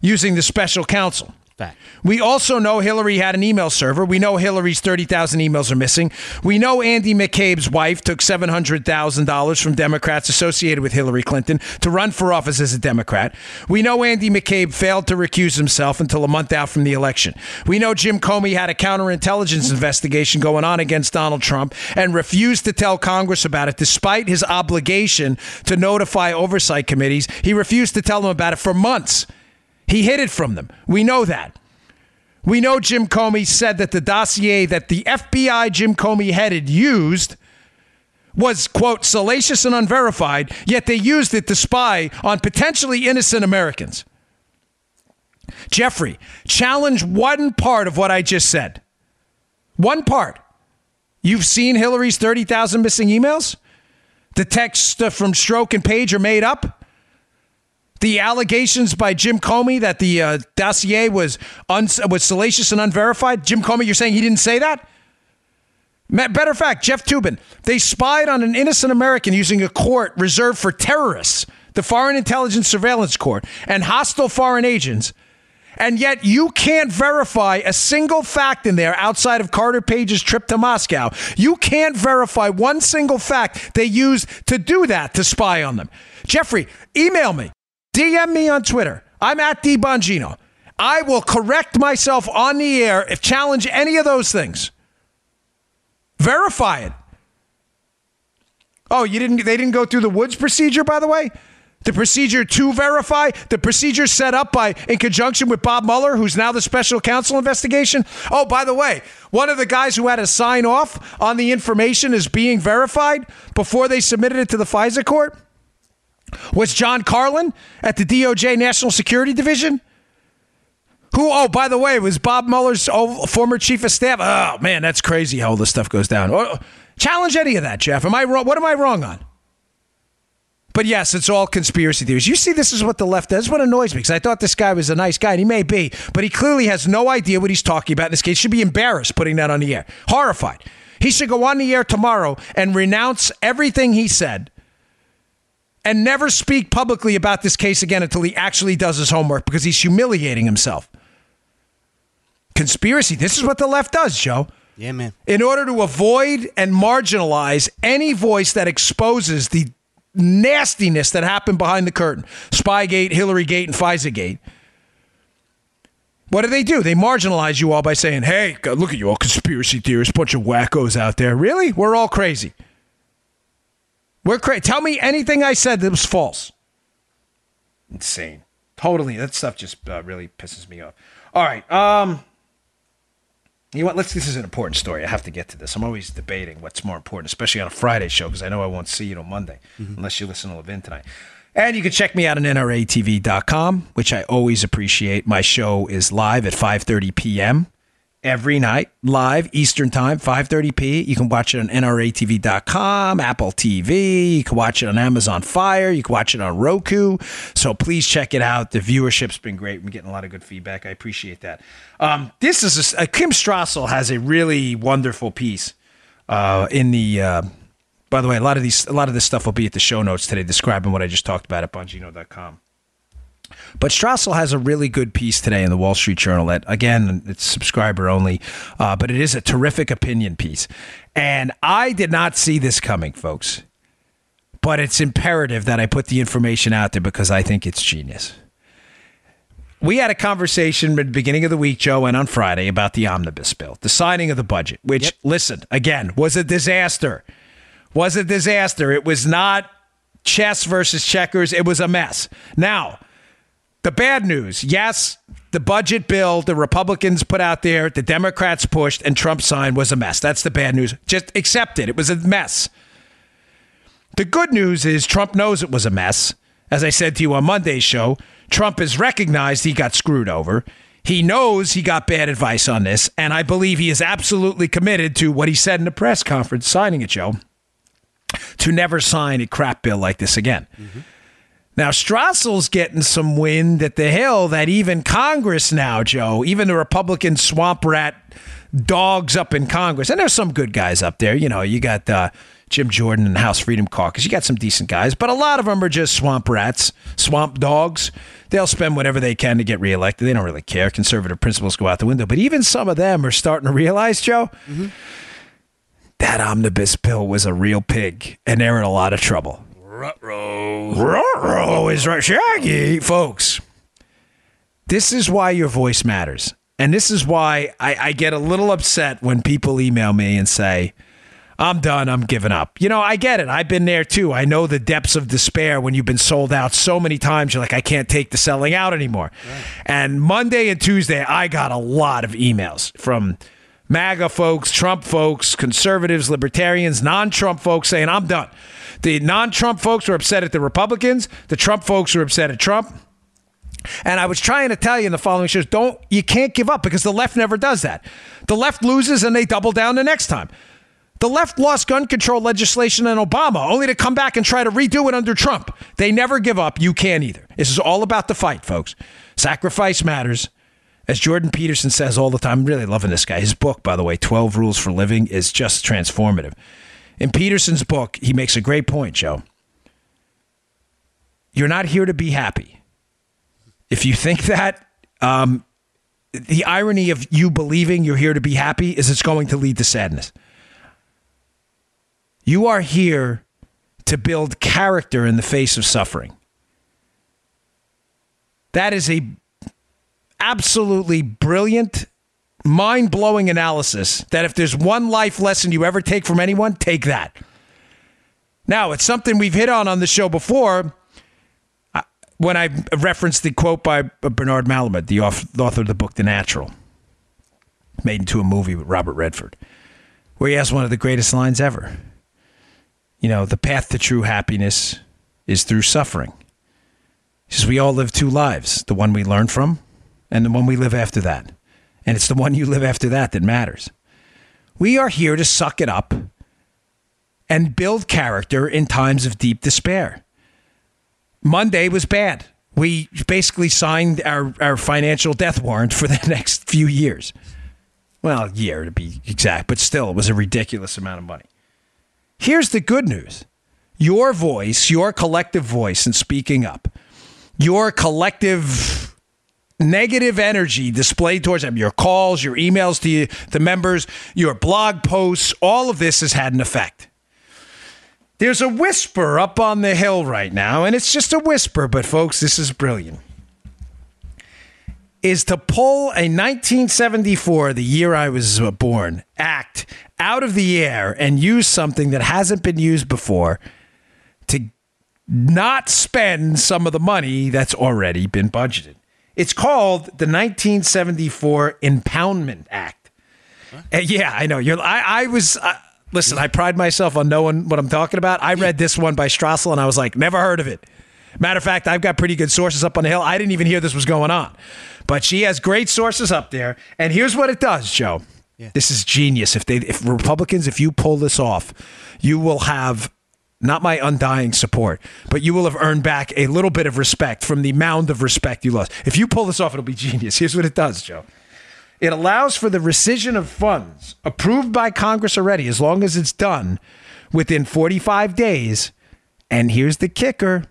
using the special counsel. Fact. We also know Hillary had an email server. We know Hillary's 30,000 emails are missing. We know Andy McCabe's wife took $700,000 from Democrats associated with Hillary Clinton to run for office as a Democrat. We know Andy McCabe failed to recuse himself until a month out from the election. We know Jim Comey had a counterintelligence investigation going on against Donald Trump and refused to tell Congress about it despite his obligation to notify oversight committees. He refused to tell them about it for months. He hid it from them. We know that. We know Jim Comey said that the dossier that the FBI Jim Comey headed used was, quote, salacious and unverified, yet they used it to spy on potentially innocent Americans. Jeffrey, challenge one part of what I just said. One part. You've seen Hillary's 30,000 missing emails? The texts from Strzok and Page are made up? The allegations by Jim Comey that the uh, dossier was was salacious and unverified? Jim Comey, you're saying he didn't say that? Better fact, Jeff Toobin, they spied on an innocent American using a court reserved for terrorists, the Foreign Intelligence Surveillance Court, and hostile foreign agents, And yet you can't verify a single fact in there outside of Carter Page's trip to Moscow. You can't verify one single fact they used to do that to spy on them. Jeffrey, email me, DM me on Twitter. I'm at D Bongino. I will correct myself on the air if challenge any of those things. Verify it. Oh, you didn't they didn't go through the Woods procedure by the way? The procedure to verify, the procedure set up by in conjunction with Bob Mueller, who's now the special counsel investigation. Oh, by the way, one of the guys who had to sign off on the information is being verified before they submitted it to the FISA court was John Carlin at the DOJ National Security Division. Who, oh, by the way, was Bob Mueller's former chief of staff. Oh, man, that's crazy how all this stuff goes down. Oh, challenge any of that, Jeff. Am I wrong? What am I wrong on? But yes, it's all conspiracy theories. You see, this is what the left does. What annoys me because I thought this guy was a nice guy, and he may be, but he clearly has no idea what he's talking about in this case. Should be embarrassed putting that on the air, horrified. He should go on the air tomorrow and renounce everything he said and never speak publicly about this case again until he actually does his homework because he's humiliating himself. Conspiracy. This is what the left does, Joe. Yeah, man. In order to avoid and marginalize any voice that exposes the nastiness that happened behind the curtain Spygate, Hillarygate, and FISAgate. What do they do? They marginalize you all by saying, hey, look at you all conspiracy theorists, bunch of wackos out there. Really? We're all crazy. We're crazy. Tell me anything I said that was false. Insane. Totally. That stuff just uh, really pisses me off. All right. Um, you know what? Let's. This is an important story. I have to get to this. I'm always debating what's more important, especially on a Friday show, because I know I won't see you on Monday mm-hmm. unless you listen to Levin tonight. And you can check me out on NRATV.com, which I always appreciate. My show is live at 5:30 p.m every night live Eastern Time, 5:30p. You can watch it on nratv.com, Apple TV. You can watch it on Amazon Fire. You can watch it on Roku. So please check it out. The viewership's been great. We're getting a lot of good feedback. I appreciate that. Um, this is a, uh, Kim Strassel has a really wonderful piece uh, in the. Uh, by the way, a lot of these, a lot of this stuff will be at the show notes today, describing what I just talked about at Bongino.com. But Strassel has a really good piece today in the Wall Street Journal that, again, it's subscriber only, uh, but it is a terrific opinion piece. And I did not see this coming, folks. But it's imperative that I put the information out there because I think it's genius. We had a conversation at the beginning of the week, Joe, and on Friday about the omnibus bill, the signing of the budget, which, yep. listen, again, was a disaster. Was a disaster. It was not chess versus checkers, it was a mess. Now, the bad news yes, the budget bill the Republicans put out there, the Democrats pushed, and Trump signed was a mess. That's the bad news. Just accept it. It was a mess. The good news is Trump knows it was a mess. As I said to you on Monday's show, Trump has recognized he got screwed over. He knows he got bad advice on this, and I believe he is absolutely committed to what he said in the press conference, signing it, Joe, to never sign a crap bill like this again. Mm-hmm. Now, Strassel's getting some wind at the Hill that even Congress now, Joe, even the Republican swamp rat dogs up in Congress, and there's some good guys up there. You know, you got uh, Jim Jordan and House Freedom Caucus. You got some decent guys, but a lot of them are just swamp rats, swamp dogs. They'll spend whatever they can to get reelected. They don't really care. Conservative principles go out the window. But even some of them are starting to realize, Joe, mm-hmm. that omnibus bill was a real pig, and they're in a lot of trouble. Ruh-roh. Ruh-roh is right. Shaggy, folks. This is why your voice matters. And this is why I, I get a little upset when people email me and say, I'm done. I'm giving up. You know, I get it. I've been there too. I know the depths of despair when you've been sold out so many times. You're like, I can't take the selling out anymore. Right. And Monday and Tuesday, I got a lot of emails from MAGA folks, Trump folks, conservatives, libertarians, non Trump folks saying, I'm done. The non Trump folks were upset at the Republicans. The Trump folks were upset at Trump. And I was trying to tell you in the following shows don't, you can't give up because the left never does that. The left loses and they double down the next time. The left lost gun control legislation in Obama only to come back and try to redo it under Trump. They never give up. You can't either. This is all about the fight, folks. Sacrifice matters. As Jordan Peterson says all the time, I'm really loving this guy. His book, by the way, 12 Rules for Living, is just transformative. In Peterson's book, he makes a great point, Joe. You're not here to be happy. If you think that, um, the irony of you believing you're here to be happy is it's going to lead to sadness. You are here to build character in the face of suffering. That is a absolutely brilliant, mind-blowing analysis that if there's one life lesson you ever take from anyone, take that. Now, it's something we've hit on on the show before when I referenced the quote by Bernard Malamud, the author of the book The Natural, made into a movie with Robert Redford, where he has one of the greatest lines ever. You know, the path to true happiness is through suffering. He says, We all live two lives the one we learn from and the one we live after that. And it's the one you live after that that matters. We are here to suck it up and build character in times of deep despair. Monday was bad. We basically signed our, our financial death warrant for the next few years. Well, year to be exact, but still, it was a ridiculous amount of money. Here's the good news your voice, your collective voice in speaking up, your collective negative energy displayed towards them, your calls, your emails to the members, your blog posts, all of this has had an effect. There's a whisper up on the hill right now, and it's just a whisper, but folks, this is brilliant. Is to pull a 1974, the year I was born, act out of the air and use something that hasn't been used before to not spend some of the money that's already been budgeted. It's called the 1974 Impoundment Act. Uh, yeah, I know. You're. I, I was. Uh, Listen, I pride myself on knowing what I'm talking about. I read this one by Strassel and I was like, never heard of it. Matter of fact, I've got pretty good sources up on the hill. I didn't even hear this was going on. But she has great sources up there. And here's what it does, Joe. Yeah. This is genius. If they if Republicans, if you pull this off, you will have not my undying support, but you will have earned back a little bit of respect from the mound of respect you lost. If you pull this off, it'll be genius. Here's what it does, Joe. It allows for the rescission of funds approved by Congress already, as long as it's done within 45 days. And here's the kicker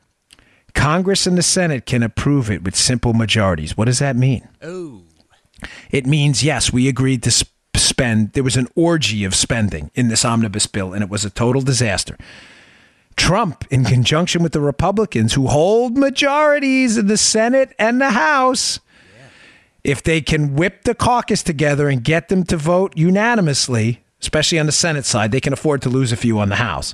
Congress and the Senate can approve it with simple majorities. What does that mean? Oh. It means, yes, we agreed to spend. There was an orgy of spending in this omnibus bill, and it was a total disaster. Trump, in conjunction with the Republicans who hold majorities in the Senate and the House, if they can whip the caucus together and get them to vote unanimously, especially on the Senate side, they can afford to lose a few on the House.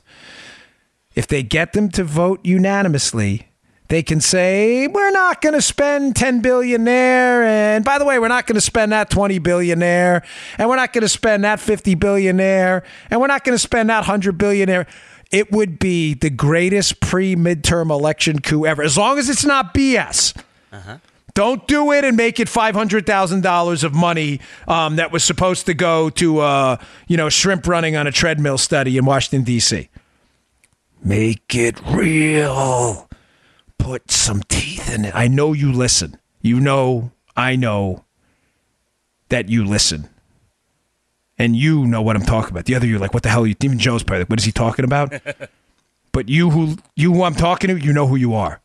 If they get them to vote unanimously, they can say we're not going to spend 10 billion there and by the way we're not going to spend that 20 billion there and we're not going to spend that 50 billion there and we're not going to spend that 100 billion there it would be the greatest pre-midterm election coup ever as long as it's not bs uh-huh. Don't do it and make it five hundred thousand dollars of money um, that was supposed to go to uh, you know shrimp running on a treadmill study in Washington D.C. Make it real. Put some teeth in it. I know you listen. You know I know that you listen. And you know what I'm talking about. The other you're like, what the hell? you Even Joe's probably like, what is he talking about? but you who you who I'm talking to, you know who you are.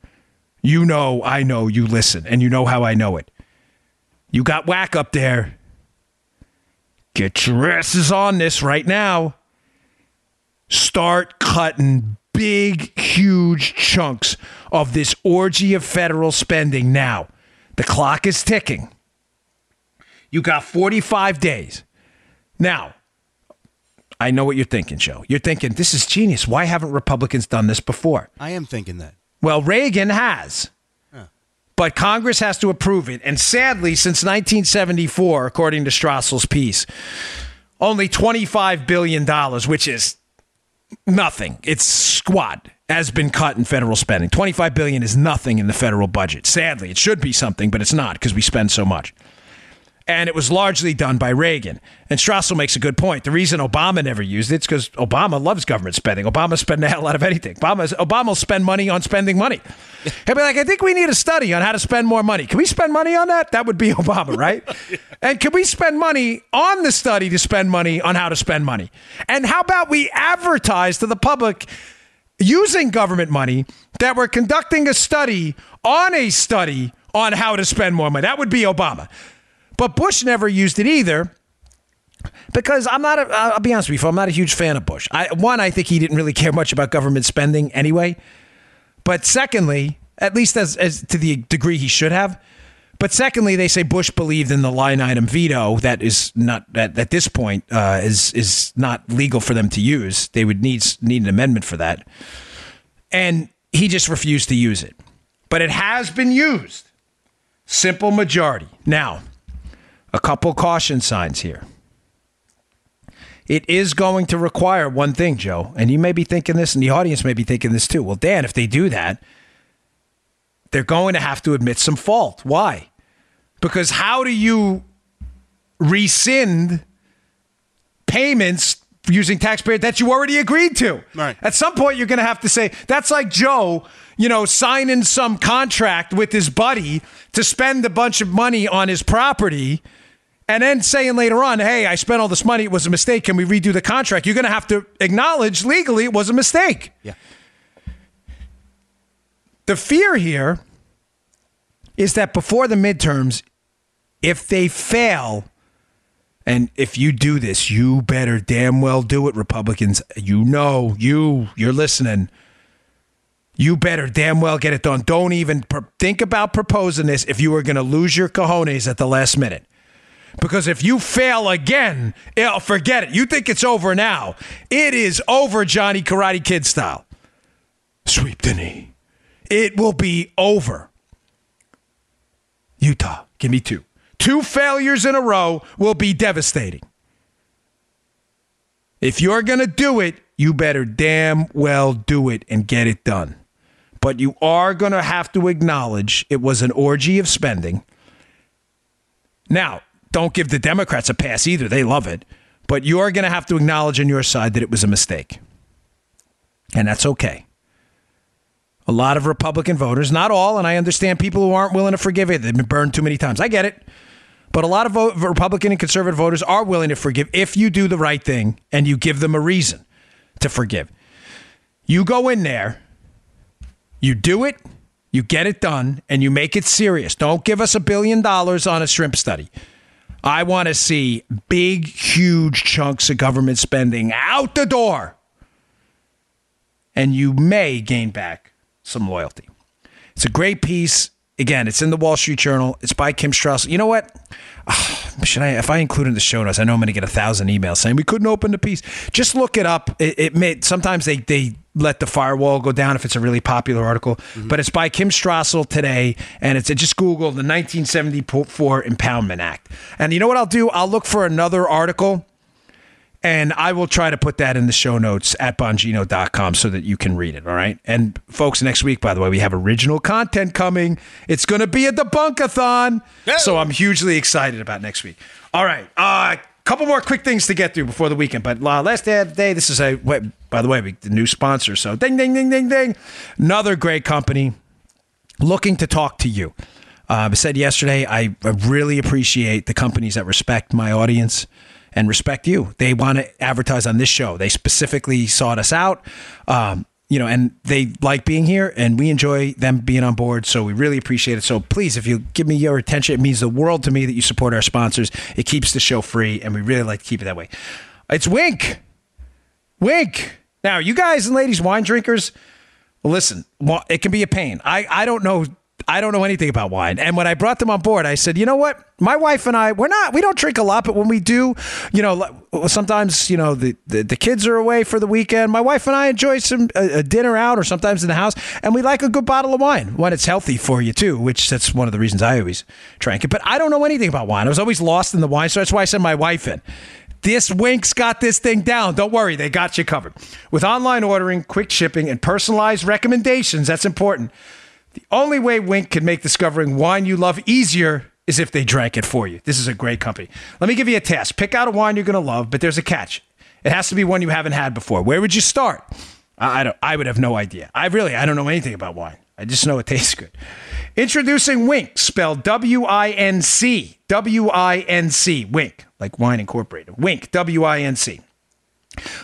You know, I know, you listen, and you know how I know it. You got whack up there. Get your asses on this right now. Start cutting big, huge chunks of this orgy of federal spending now. The clock is ticking. You got 45 days. Now, I know what you're thinking, Joe. You're thinking, this is genius. Why haven't Republicans done this before? I am thinking that. Well, Reagan has. But Congress has to approve it. And sadly, since 1974, according to Strassel's piece, only $25 billion, which is nothing, it's squat, has been cut in federal spending. 25 billion is nothing in the federal budget. Sadly, it should be something, but it's not because we spend so much and it was largely done by Reagan. And Strassel makes a good point. The reason Obama never used it is because Obama loves government spending. Obama spends a hell out of anything. Obama Obama will spend money on spending money. He'll be like, I think we need a study on how to spend more money. Can we spend money on that? That would be Obama, right? and can we spend money on the study to spend money on how to spend money? And how about we advertise to the public using government money that we're conducting a study on a study on how to spend more money. That would be Obama. But Bush never used it either because I'm not. A, I'll be honest with you, I'm not a huge fan of Bush. I, one, I think he didn't really care much about government spending anyway. But secondly, at least as, as to the degree he should have. But secondly, they say Bush believed in the line item veto that is not at, at this point uh, is is not legal for them to use. They would need need an amendment for that, and he just refused to use it. But it has been used. Simple majority. Now, a couple caution signs here. It is going to require one thing, Joe, and you may be thinking this, and the audience may be thinking this too. Well, Dan, if they do that, they're going to have to admit some fault. Why? Because how do you rescind payments using taxpayer that you already agreed to? Right. At some point, you're going to have to say, that's like Joe, you know, signing some contract with his buddy to spend a bunch of money on his property and then saying later on, hey, I spent all this money, it was a mistake. Can we redo the contract? You're going to have to acknowledge legally it was a mistake. Yeah. The fear here is that before the midterms, if they fail, and if you do this, you better damn well do it, Republicans. You know, you, you're listening. You better damn well get it done. Don't even pr- think about proposing this if you are going to lose your cojones at the last minute. Because if you fail again, eh, forget it. You think it's over now. It is over, Johnny Karate Kid style. Sweep the knee. It will be over. Utah, give me two. Two failures in a row will be devastating. If you're going to do it, you better damn well do it and get it done. But you are going to have to acknowledge it was an orgy of spending. Now, don't give the Democrats a pass either. They love it. But you are going to have to acknowledge on your side that it was a mistake. And that's okay. A lot of Republican voters, not all, and I understand people who aren't willing to forgive it. They've been burned too many times. I get it. But a lot of vote, Republican and conservative voters are willing to forgive if you do the right thing and you give them a reason to forgive. You go in there, you do it, you get it done, and you make it serious. Don't give us a billion dollars on a shrimp study. I want to see big, huge chunks of government spending out the door. And you may gain back some loyalty. It's a great piece. Again, it's in the Wall Street Journal. It's by Kim Strauss. You know what? Ah, Should I? If I include it in the show notes, I know I'm going to get a thousand emails saying we couldn't open the piece. Just look it up. It, it may sometimes they they let the firewall go down if it's a really popular article. Mm-hmm. But it's by Kim Strassel today, and it's just Google the 1974 Impoundment Act. And you know what I'll do? I'll look for another article and I will try to put that in the show notes at bongino.com so that you can read it. All right. And folks, next week, by the way, we have original content coming. It's going to be a debunkathon. So I'm hugely excited about next week. All right. A uh, couple more quick things to get through before the weekend. But uh, last day of the day, this is a, by the way, the new sponsor. So ding, ding, ding, ding, ding. Another great company looking to talk to you. Uh, I said yesterday, I, I really appreciate the companies that respect my audience and respect you. They want to advertise on this show. They specifically sought us out, um, you know, and they like being here, and we enjoy them being on board. So we really appreciate it. So please, if you give me your attention, it means the world to me that you support our sponsors. It keeps the show free, and we really like to keep it that way. It's Winc. Winc. Now, you guys and ladies, wine drinkers, listen, it can be a pain. I, I don't know. I don't know anything about wine. And when I brought them on board, I said, you know what? My wife and I, we're not, we don't drink a lot, but when we do, you know, sometimes, you know, the, the, the kids are away for the weekend. My wife and I enjoy some a, a dinner out or sometimes in the house, and we like a good bottle of wine when it's healthy for you too, which that's one of the reasons I always drank it. But I don't know anything about wine. I was always lost in the wine, so that's why I sent my wife in. This Winc's got this thing down. Don't worry, they got you covered. With online ordering, quick shipping, and personalized recommendations, that's important. The only way Winc can make discovering wine you love easier is if they drank it for you. This is a great company. Let me give you a test. Pick out a wine you're going to love, but there's a catch. It has to be one you haven't had before. Where would you start? I I don't. I would have no idea. I really. I don't know anything about wine. I just know it tastes good. Introducing Winc, spelled W I N C. W I N C. Winc, like wine incorporated. Winc, W I N C.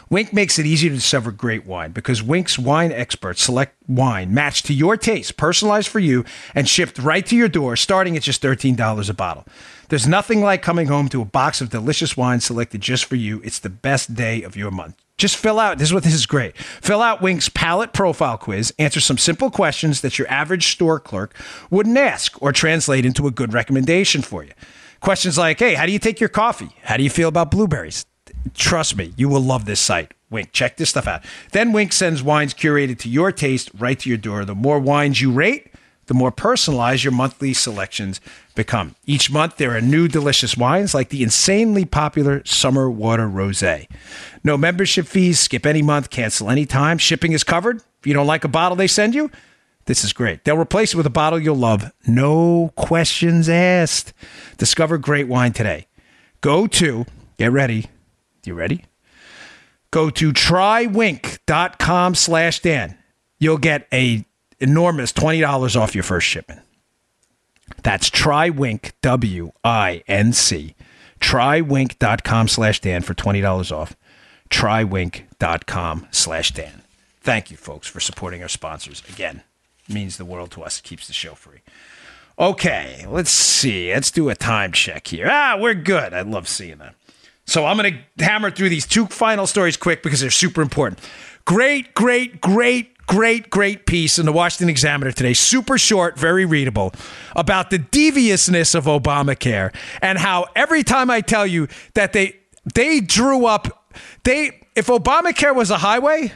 Winc makes it easy to discover great wine because Winc's wine experts select wine matched to your taste, personalized for you, and shipped right to your door, starting at just $13 a bottle. There's nothing like coming home to a box of delicious wine selected just for you. It's the best day of your month. Just fill out, this is what this is great. Fill out Winc's palate profile quiz, answer some simple questions that your average store clerk wouldn't ask or translate into a good recommendation for you. Questions like, hey, how do you take your coffee? How do you feel about blueberries? Trust me, you will love this site. Winc, check this stuff out. Then Winc sends wines curated to your taste right to your door. The more wines you rate, the more personalized your monthly selections become. Each month, there are new delicious wines like the insanely popular Summer Water Rosé. No membership fees, skip any month, cancel anytime. Shipping is covered. If you don't like a bottle they send you, this is great. They'll replace it with a bottle you'll love. No questions asked. Discover great wine today. Go to, get ready. You ready? Go to trywinc.com slash Dan. You'll get a enormous $20 off your first shipment. That's trywinc, W I N C. Trywinc.com slash Dan for $20 off. Trywinc.com slash Dan. Thank you, folks, for supporting our sponsors. Again, means the world to us. It keeps the show free. Okay, let's see. Let's do a time check here. Ah, we're good. I love seeing that. So I'm going to hammer through these two final stories quick because they're super important. Great, great, great, great, great piece in the Washington Examiner today. Super short, very readable, about the deviousness of Obamacare and how every time I tell you that they they drew up they if Obamacare was a highway.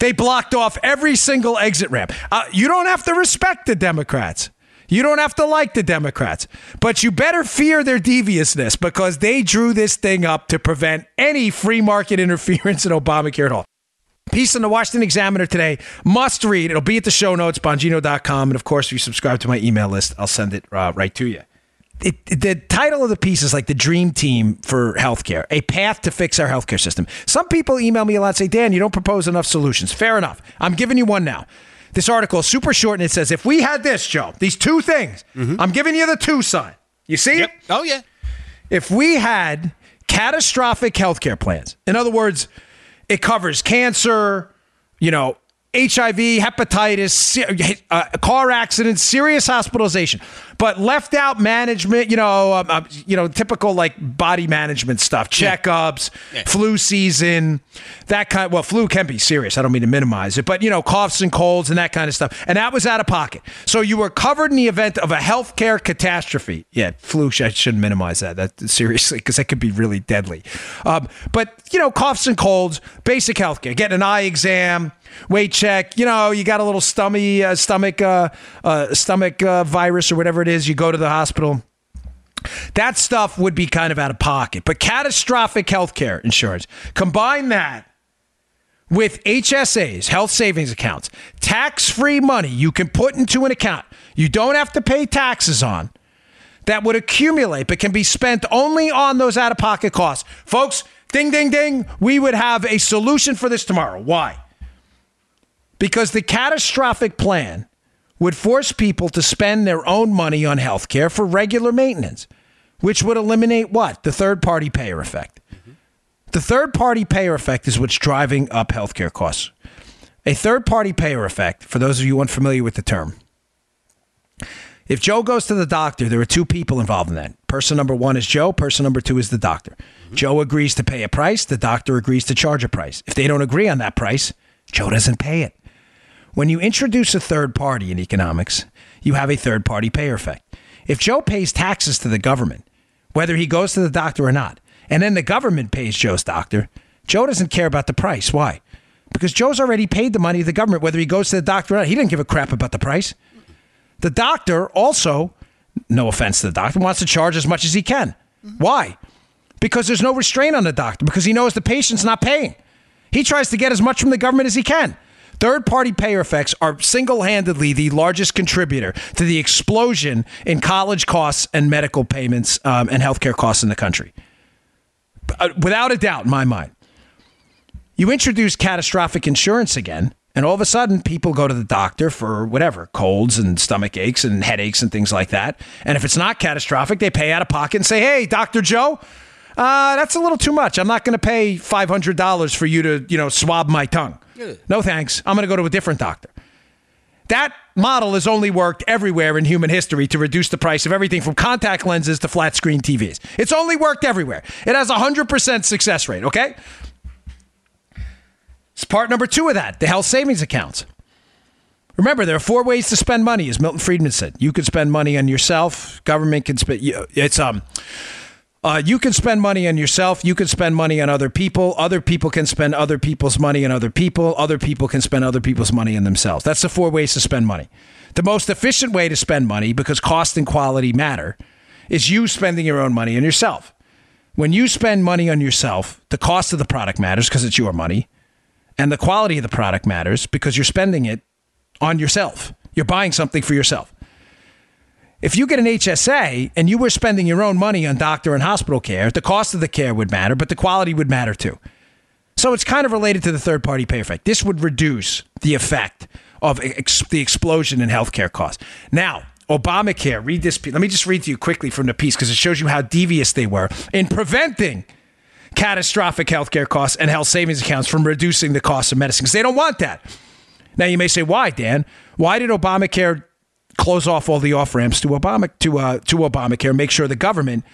They blocked off every single exit ramp. Uh, you don't have to respect the Democrats. You don't have to like the Democrats, but you better fear their deviousness because they drew this thing up to prevent any free market interference in Obamacare at all. Piece in the Washington Examiner today. Must read. It'll be at the show notes, bongino.com. And of course, if you subscribe to my email list, I'll send it uh, right to you. It, the title of the piece is like the dream team for healthcare, a path to fix our healthcare system. Some people email me a lot and say, Dan, you don't propose enough solutions. Fair enough. I'm giving you one now. This article is super short and it says, if we had this, Joe, these two things, mm-hmm. I'm giving you the two sign. You see it? Oh yeah. if we had catastrophic healthcare plans, in other words, it covers cancer, you know, HIV, hepatitis, uh, car accidents, serious hospitalization, but left out management, you know, um, um, you know, typical like body management stuff, checkups, flu season, that kind. Well, flu can be serious. I don't mean to minimize it, but you know, coughs and colds and that kind of stuff, and that was out of pocket. So you were covered in the event of a healthcare catastrophe. Yeah, flu. I shouldn't minimize that. That seriously, because that could be really deadly. Um, but you know, coughs and colds, basic healthcare, getting an eye exam weight check. You know, you got a little stomach, uh, stomach, uh, uh, stomach uh, virus or whatever it is. You go to the hospital. That stuff would be kind of out of pocket. But catastrophic healthcare insurance, combine that with HSAs, health savings accounts, tax free money you can put into an account you don't have to pay taxes on that would accumulate but can be spent only on those out of pocket costs. Folks, ding, ding, ding, we would have a solution for this tomorrow. Why? Because the catastrophic plan would force people to spend their own money on health care for regular maintenance, which would eliminate what? The third party payer effect. The third party payer effect is what's driving up healthcare costs. A third party payer effect, for those of you unfamiliar with the term, if Joe goes to the doctor, there are two people involved in that. Person number one is Joe, person number two is the doctor. Joe agrees to pay a price, the doctor agrees to charge a price. If they don't agree on that price, Joe doesn't pay it. When you introduce a third party in economics, you have a third party payer effect. If Joe pays taxes to the government, whether he goes to the doctor or not, and then the government pays Joe's doctor, Joe doesn't care about the price. Why? Because Joe's already paid the money to the government, whether he goes to the doctor or not. He didn't give a crap about the price. The doctor also, no offense to the doctor, wants to charge as much as he can. Why? Because there's no restraint on the doctor, because he knows the patient's not paying. He tries to get as much from the government as he can. Third party payer effects are single handedly the largest contributor to the explosion in college costs and medical payments um, and healthcare costs in the country. Uh, without a doubt, in my mind. You introduce catastrophic insurance again, and all of a sudden people go to the doctor for whatever colds and stomach aches and headaches and things like that. And if it's not catastrophic, they pay out of pocket and say, Hey, Dr. Joe, Uh, that's a little too much. I'm not going to pay $500 for you to, you know, swab my tongue. No thanks. I'm going to go to a different doctor. That model has only worked everywhere in human history to reduce the price of everything from contact lenses to flat screen TVs. It's only worked everywhere. It has a 100% success rate, okay? It's part number two of that the health savings accounts. Remember, there are four ways to spend money, as Milton Friedman said. You can spend money on yourself. Government can spend. It's um. Uh, you can spend money on yourself. You can spend money on other people. Other people can spend other people's money on other people. Other people can spend other people's money on themselves. That's the four ways to spend money. The most efficient way to spend money, because cost and quality matter, is you spending your own money on yourself. When you spend money on yourself, the cost of the product matters because it's your money, and the quality of the product matters because you're spending it on yourself. You're buying something for yourself. If you get an HSA and you were spending your own money on doctor and hospital care, the cost of the care would matter, but the quality would matter too. So it's kind of related to the third party pay effect. This would reduce the effect of ex- the explosion in healthcare costs. Now, Obamacare, read this. Let me just read to you quickly from the piece because it shows you how devious they were in preventing catastrophic healthcare costs and health savings accounts from reducing the cost of medicine because they don't want that. Now, you may say, why, Dan? Why did Obamacare close off all the off ramps to Obama to uh, to Obamacare, make sure the government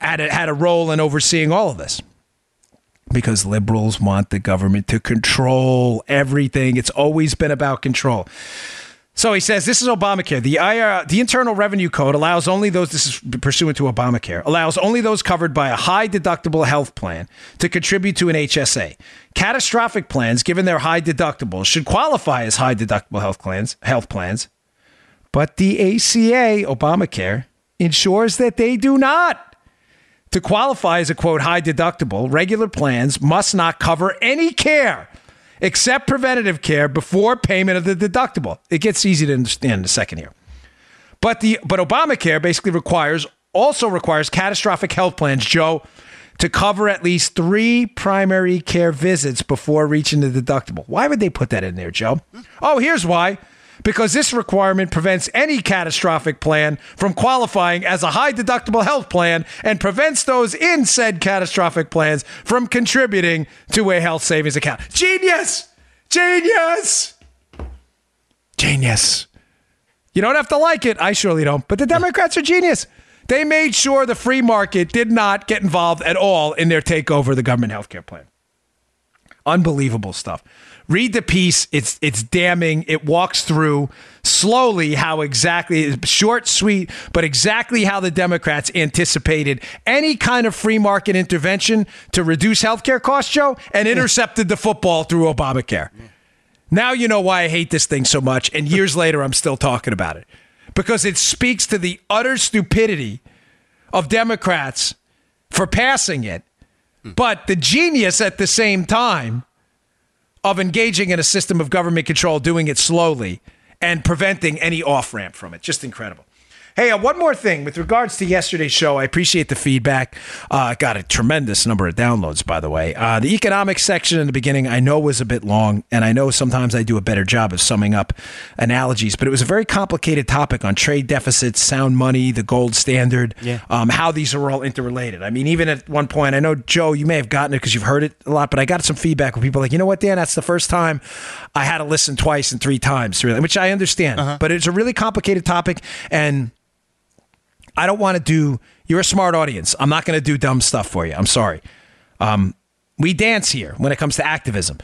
had a, had a role in overseeing all of this. Because liberals want the government to control everything. It's always been about control. So he says this is Obamacare. The IR, the Internal Revenue Code allows only those this is pursuant to Obamacare allows only those covered by a high deductible health plan to contribute to an HSA. Catastrophic plans, given their high deductibles, should qualify as high deductible health plans. Health plans but the ACA, Obamacare, ensures that they do not. To qualify as a quote high deductible, regular plans must not cover any care except preventative care before payment of the deductible. It gets easy to understand in a second here. But the but Obamacare basically requires also requires catastrophic health plans, Joe, to cover at least three primary care visits before reaching the deductible. Why would they put that in there, Joe? Oh, here's why because this requirement prevents any catastrophic plan from qualifying as a high deductible health plan and prevents those in said catastrophic plans from contributing to a health savings account. Genius! Genius! Genius. You don't have to like it. I surely don't. But the Democrats are genius. They made sure the free market did not get involved at all in their takeover of the government health care plan. Unbelievable stuff. Read the piece. It's it's damning. It walks through slowly how exactly short, sweet, but exactly how the Democrats anticipated any kind of free market intervention to reduce healthcare costs, Joe, and intercepted the football through Obamacare. Now you know why I hate this thing so much, and years later I'm still talking about it. Because it speaks to the utter stupidity of Democrats for passing it, hmm. but the genius at the same time of engaging in a system of government control, doing it slowly, and preventing any off ramp from it. Just incredible. Hey, uh, one more thing with regards to yesterday's show. I appreciate the feedback. Uh, got a tremendous number of downloads, by the way. Uh, the economics section in the beginning, I know was a bit long, and I know sometimes I do a better job of summing up analogies, but it was a very complicated topic on trade deficits, sound money, the gold standard, Yeah. um, how these are all interrelated. I mean, even at one point, I know Joe, you may have gotten it because you've heard it a lot, but I got some feedback where people are like, you know what, Dan, that's the first time I had to listen twice and three times, really, which I understand, but it's a really complicated topic, and I don't want to do. You're a smart audience. I'm not going to do dumb stuff for you. I'm sorry. Um, we dance here when it comes to activism,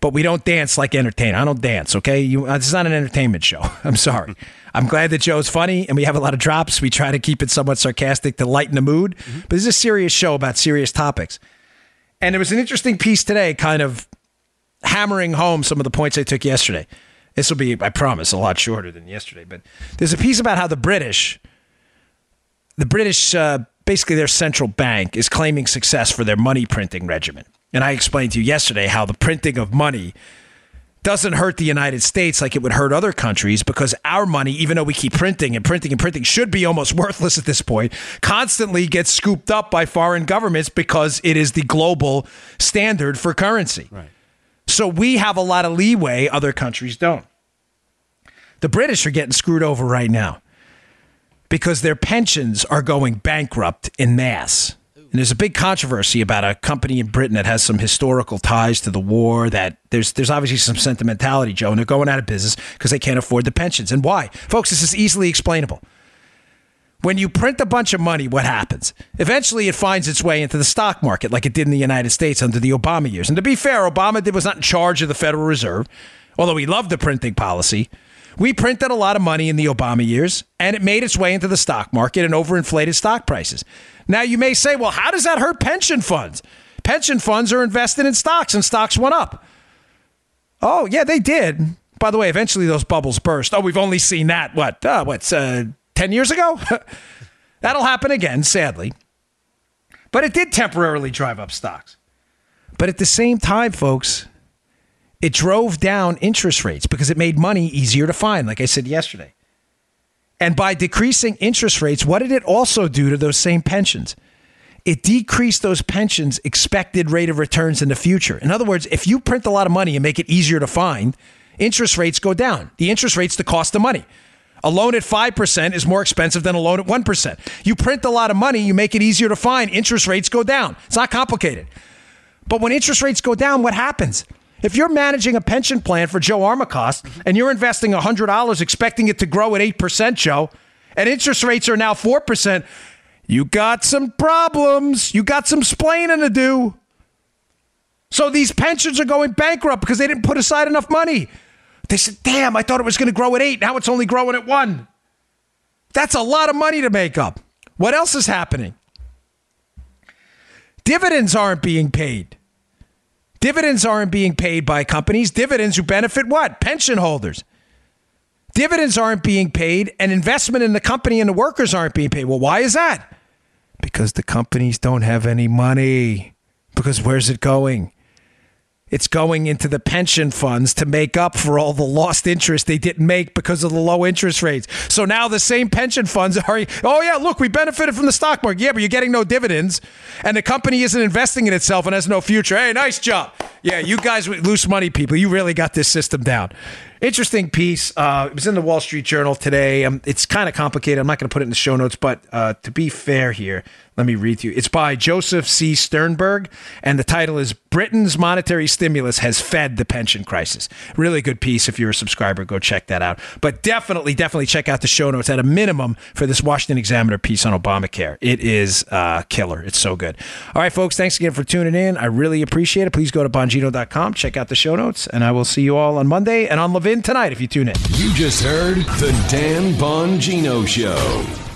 but we don't dance like entertain. I don't dance. Okay, you. Uh, this is not an entertainment show. I'm sorry. I'm glad that Joe's funny and we have a lot of drops. We try to keep it somewhat sarcastic to lighten the mood, but this is a serious show about serious topics. And there was an interesting piece today, kind of hammering home some of the points I took yesterday. This will be, I promise, a lot shorter than yesterday. But there's a piece about how the British the British, uh, basically their central bank, is claiming success for their money printing regimen. And I explained to you yesterday how the printing of money doesn't hurt the United States like it would hurt other countries because our money, even though we keep printing and printing and printing, should be almost worthless at this point, constantly gets scooped up by foreign governments because it is the global standard for currency. Right. So we have a lot of leeway other countries don't. The British are getting screwed over right now because their pensions are going bankrupt in mass. And there's a big controversy about a company in Britain that has some historical ties to the war. That there's there's obviously some sentimentality, Joe, and they're going out of business because they can't afford the pensions. And why, folks? This is easily explainable. When you print a bunch of money, what happens? Eventually, it finds its way into the stock market, like it did in the United States under the Obama years. And to be fair, Obama was not in charge of the Federal Reserve, although he loved the printing policy. We printed a lot of money in the Obama years, and it made its way into the stock market and overinflated stock prices. Now, you may say, well, how does that hurt pension funds? Pension funds are invested in stocks, and stocks went up. Oh, yeah, they did. By the way, eventually those bubbles burst. Oh, we've only seen that, what, uh, what's, uh, 10 years ago? That'll happen again, sadly. But it did temporarily drive up stocks. But at the same time, folks, it drove down interest rates because it made money easier to find, like I said yesterday. And by decreasing interest rates, what did it also do to those same pensions? It decreased those pensions' expected rate of returns in the future. In other words, if you print a lot of money and make it easier to find, interest rates go down. The interest rate's the cost of money. A loan at 5% is more expensive than a loan at 1%. You print a lot of money, you make it easier to find, interest rates go down. It's not complicated. But when interest rates go down, what happens? If you're managing a pension plan for Joe Armacost and you're investing $100 expecting it to grow at 8%, Joe, and interest rates are now 4%, you got some problems. You got some splaining to do. So these pensions are going bankrupt because they didn't put aside enough money. They said, damn, I thought it was going to grow at 8. Now it's only growing at 1. That's a lot of money to make up. What else is happening? Dividends aren't being paid. Dividends aren't being paid by companies. Dividends who benefit what? Pension holders. Dividends aren't being paid, and investment in the company and the workers aren't being paid. Well, why is that? Because the companies don't have any money. Because where's it going? It's going into the pension funds to make up for all the lost interest they didn't make because of the low interest rates. So now the same pension funds are, oh, yeah, look, we benefited from the stock market. Yeah, but you're getting no dividends, and the company isn't investing in itself and has no future. Hey, nice job. Yeah, you guys loose money people, you really got this system down. Interesting piece. Uh, it was in the Wall Street Journal today. Um, it's kind of complicated. I'm not going to put it in the show notes, but uh, to be fair here, let me read to you. It's by Joseph C. Sternberg, and the title is Britain's Monetary Stimulus Has Fed the Pension Crisis. Really good piece. If you're a subscriber, go check that out. But definitely, definitely check out the show notes at a minimum for this Washington Examiner piece on Obamacare. It is uh, killer. It's so good. All right, folks, thanks again for tuning in. I really appreciate it. Please go to Bongino.com, check out the show notes, and I will see you all on Monday and on Levin tonight if you tune in. You just heard The Dan Bongino Show.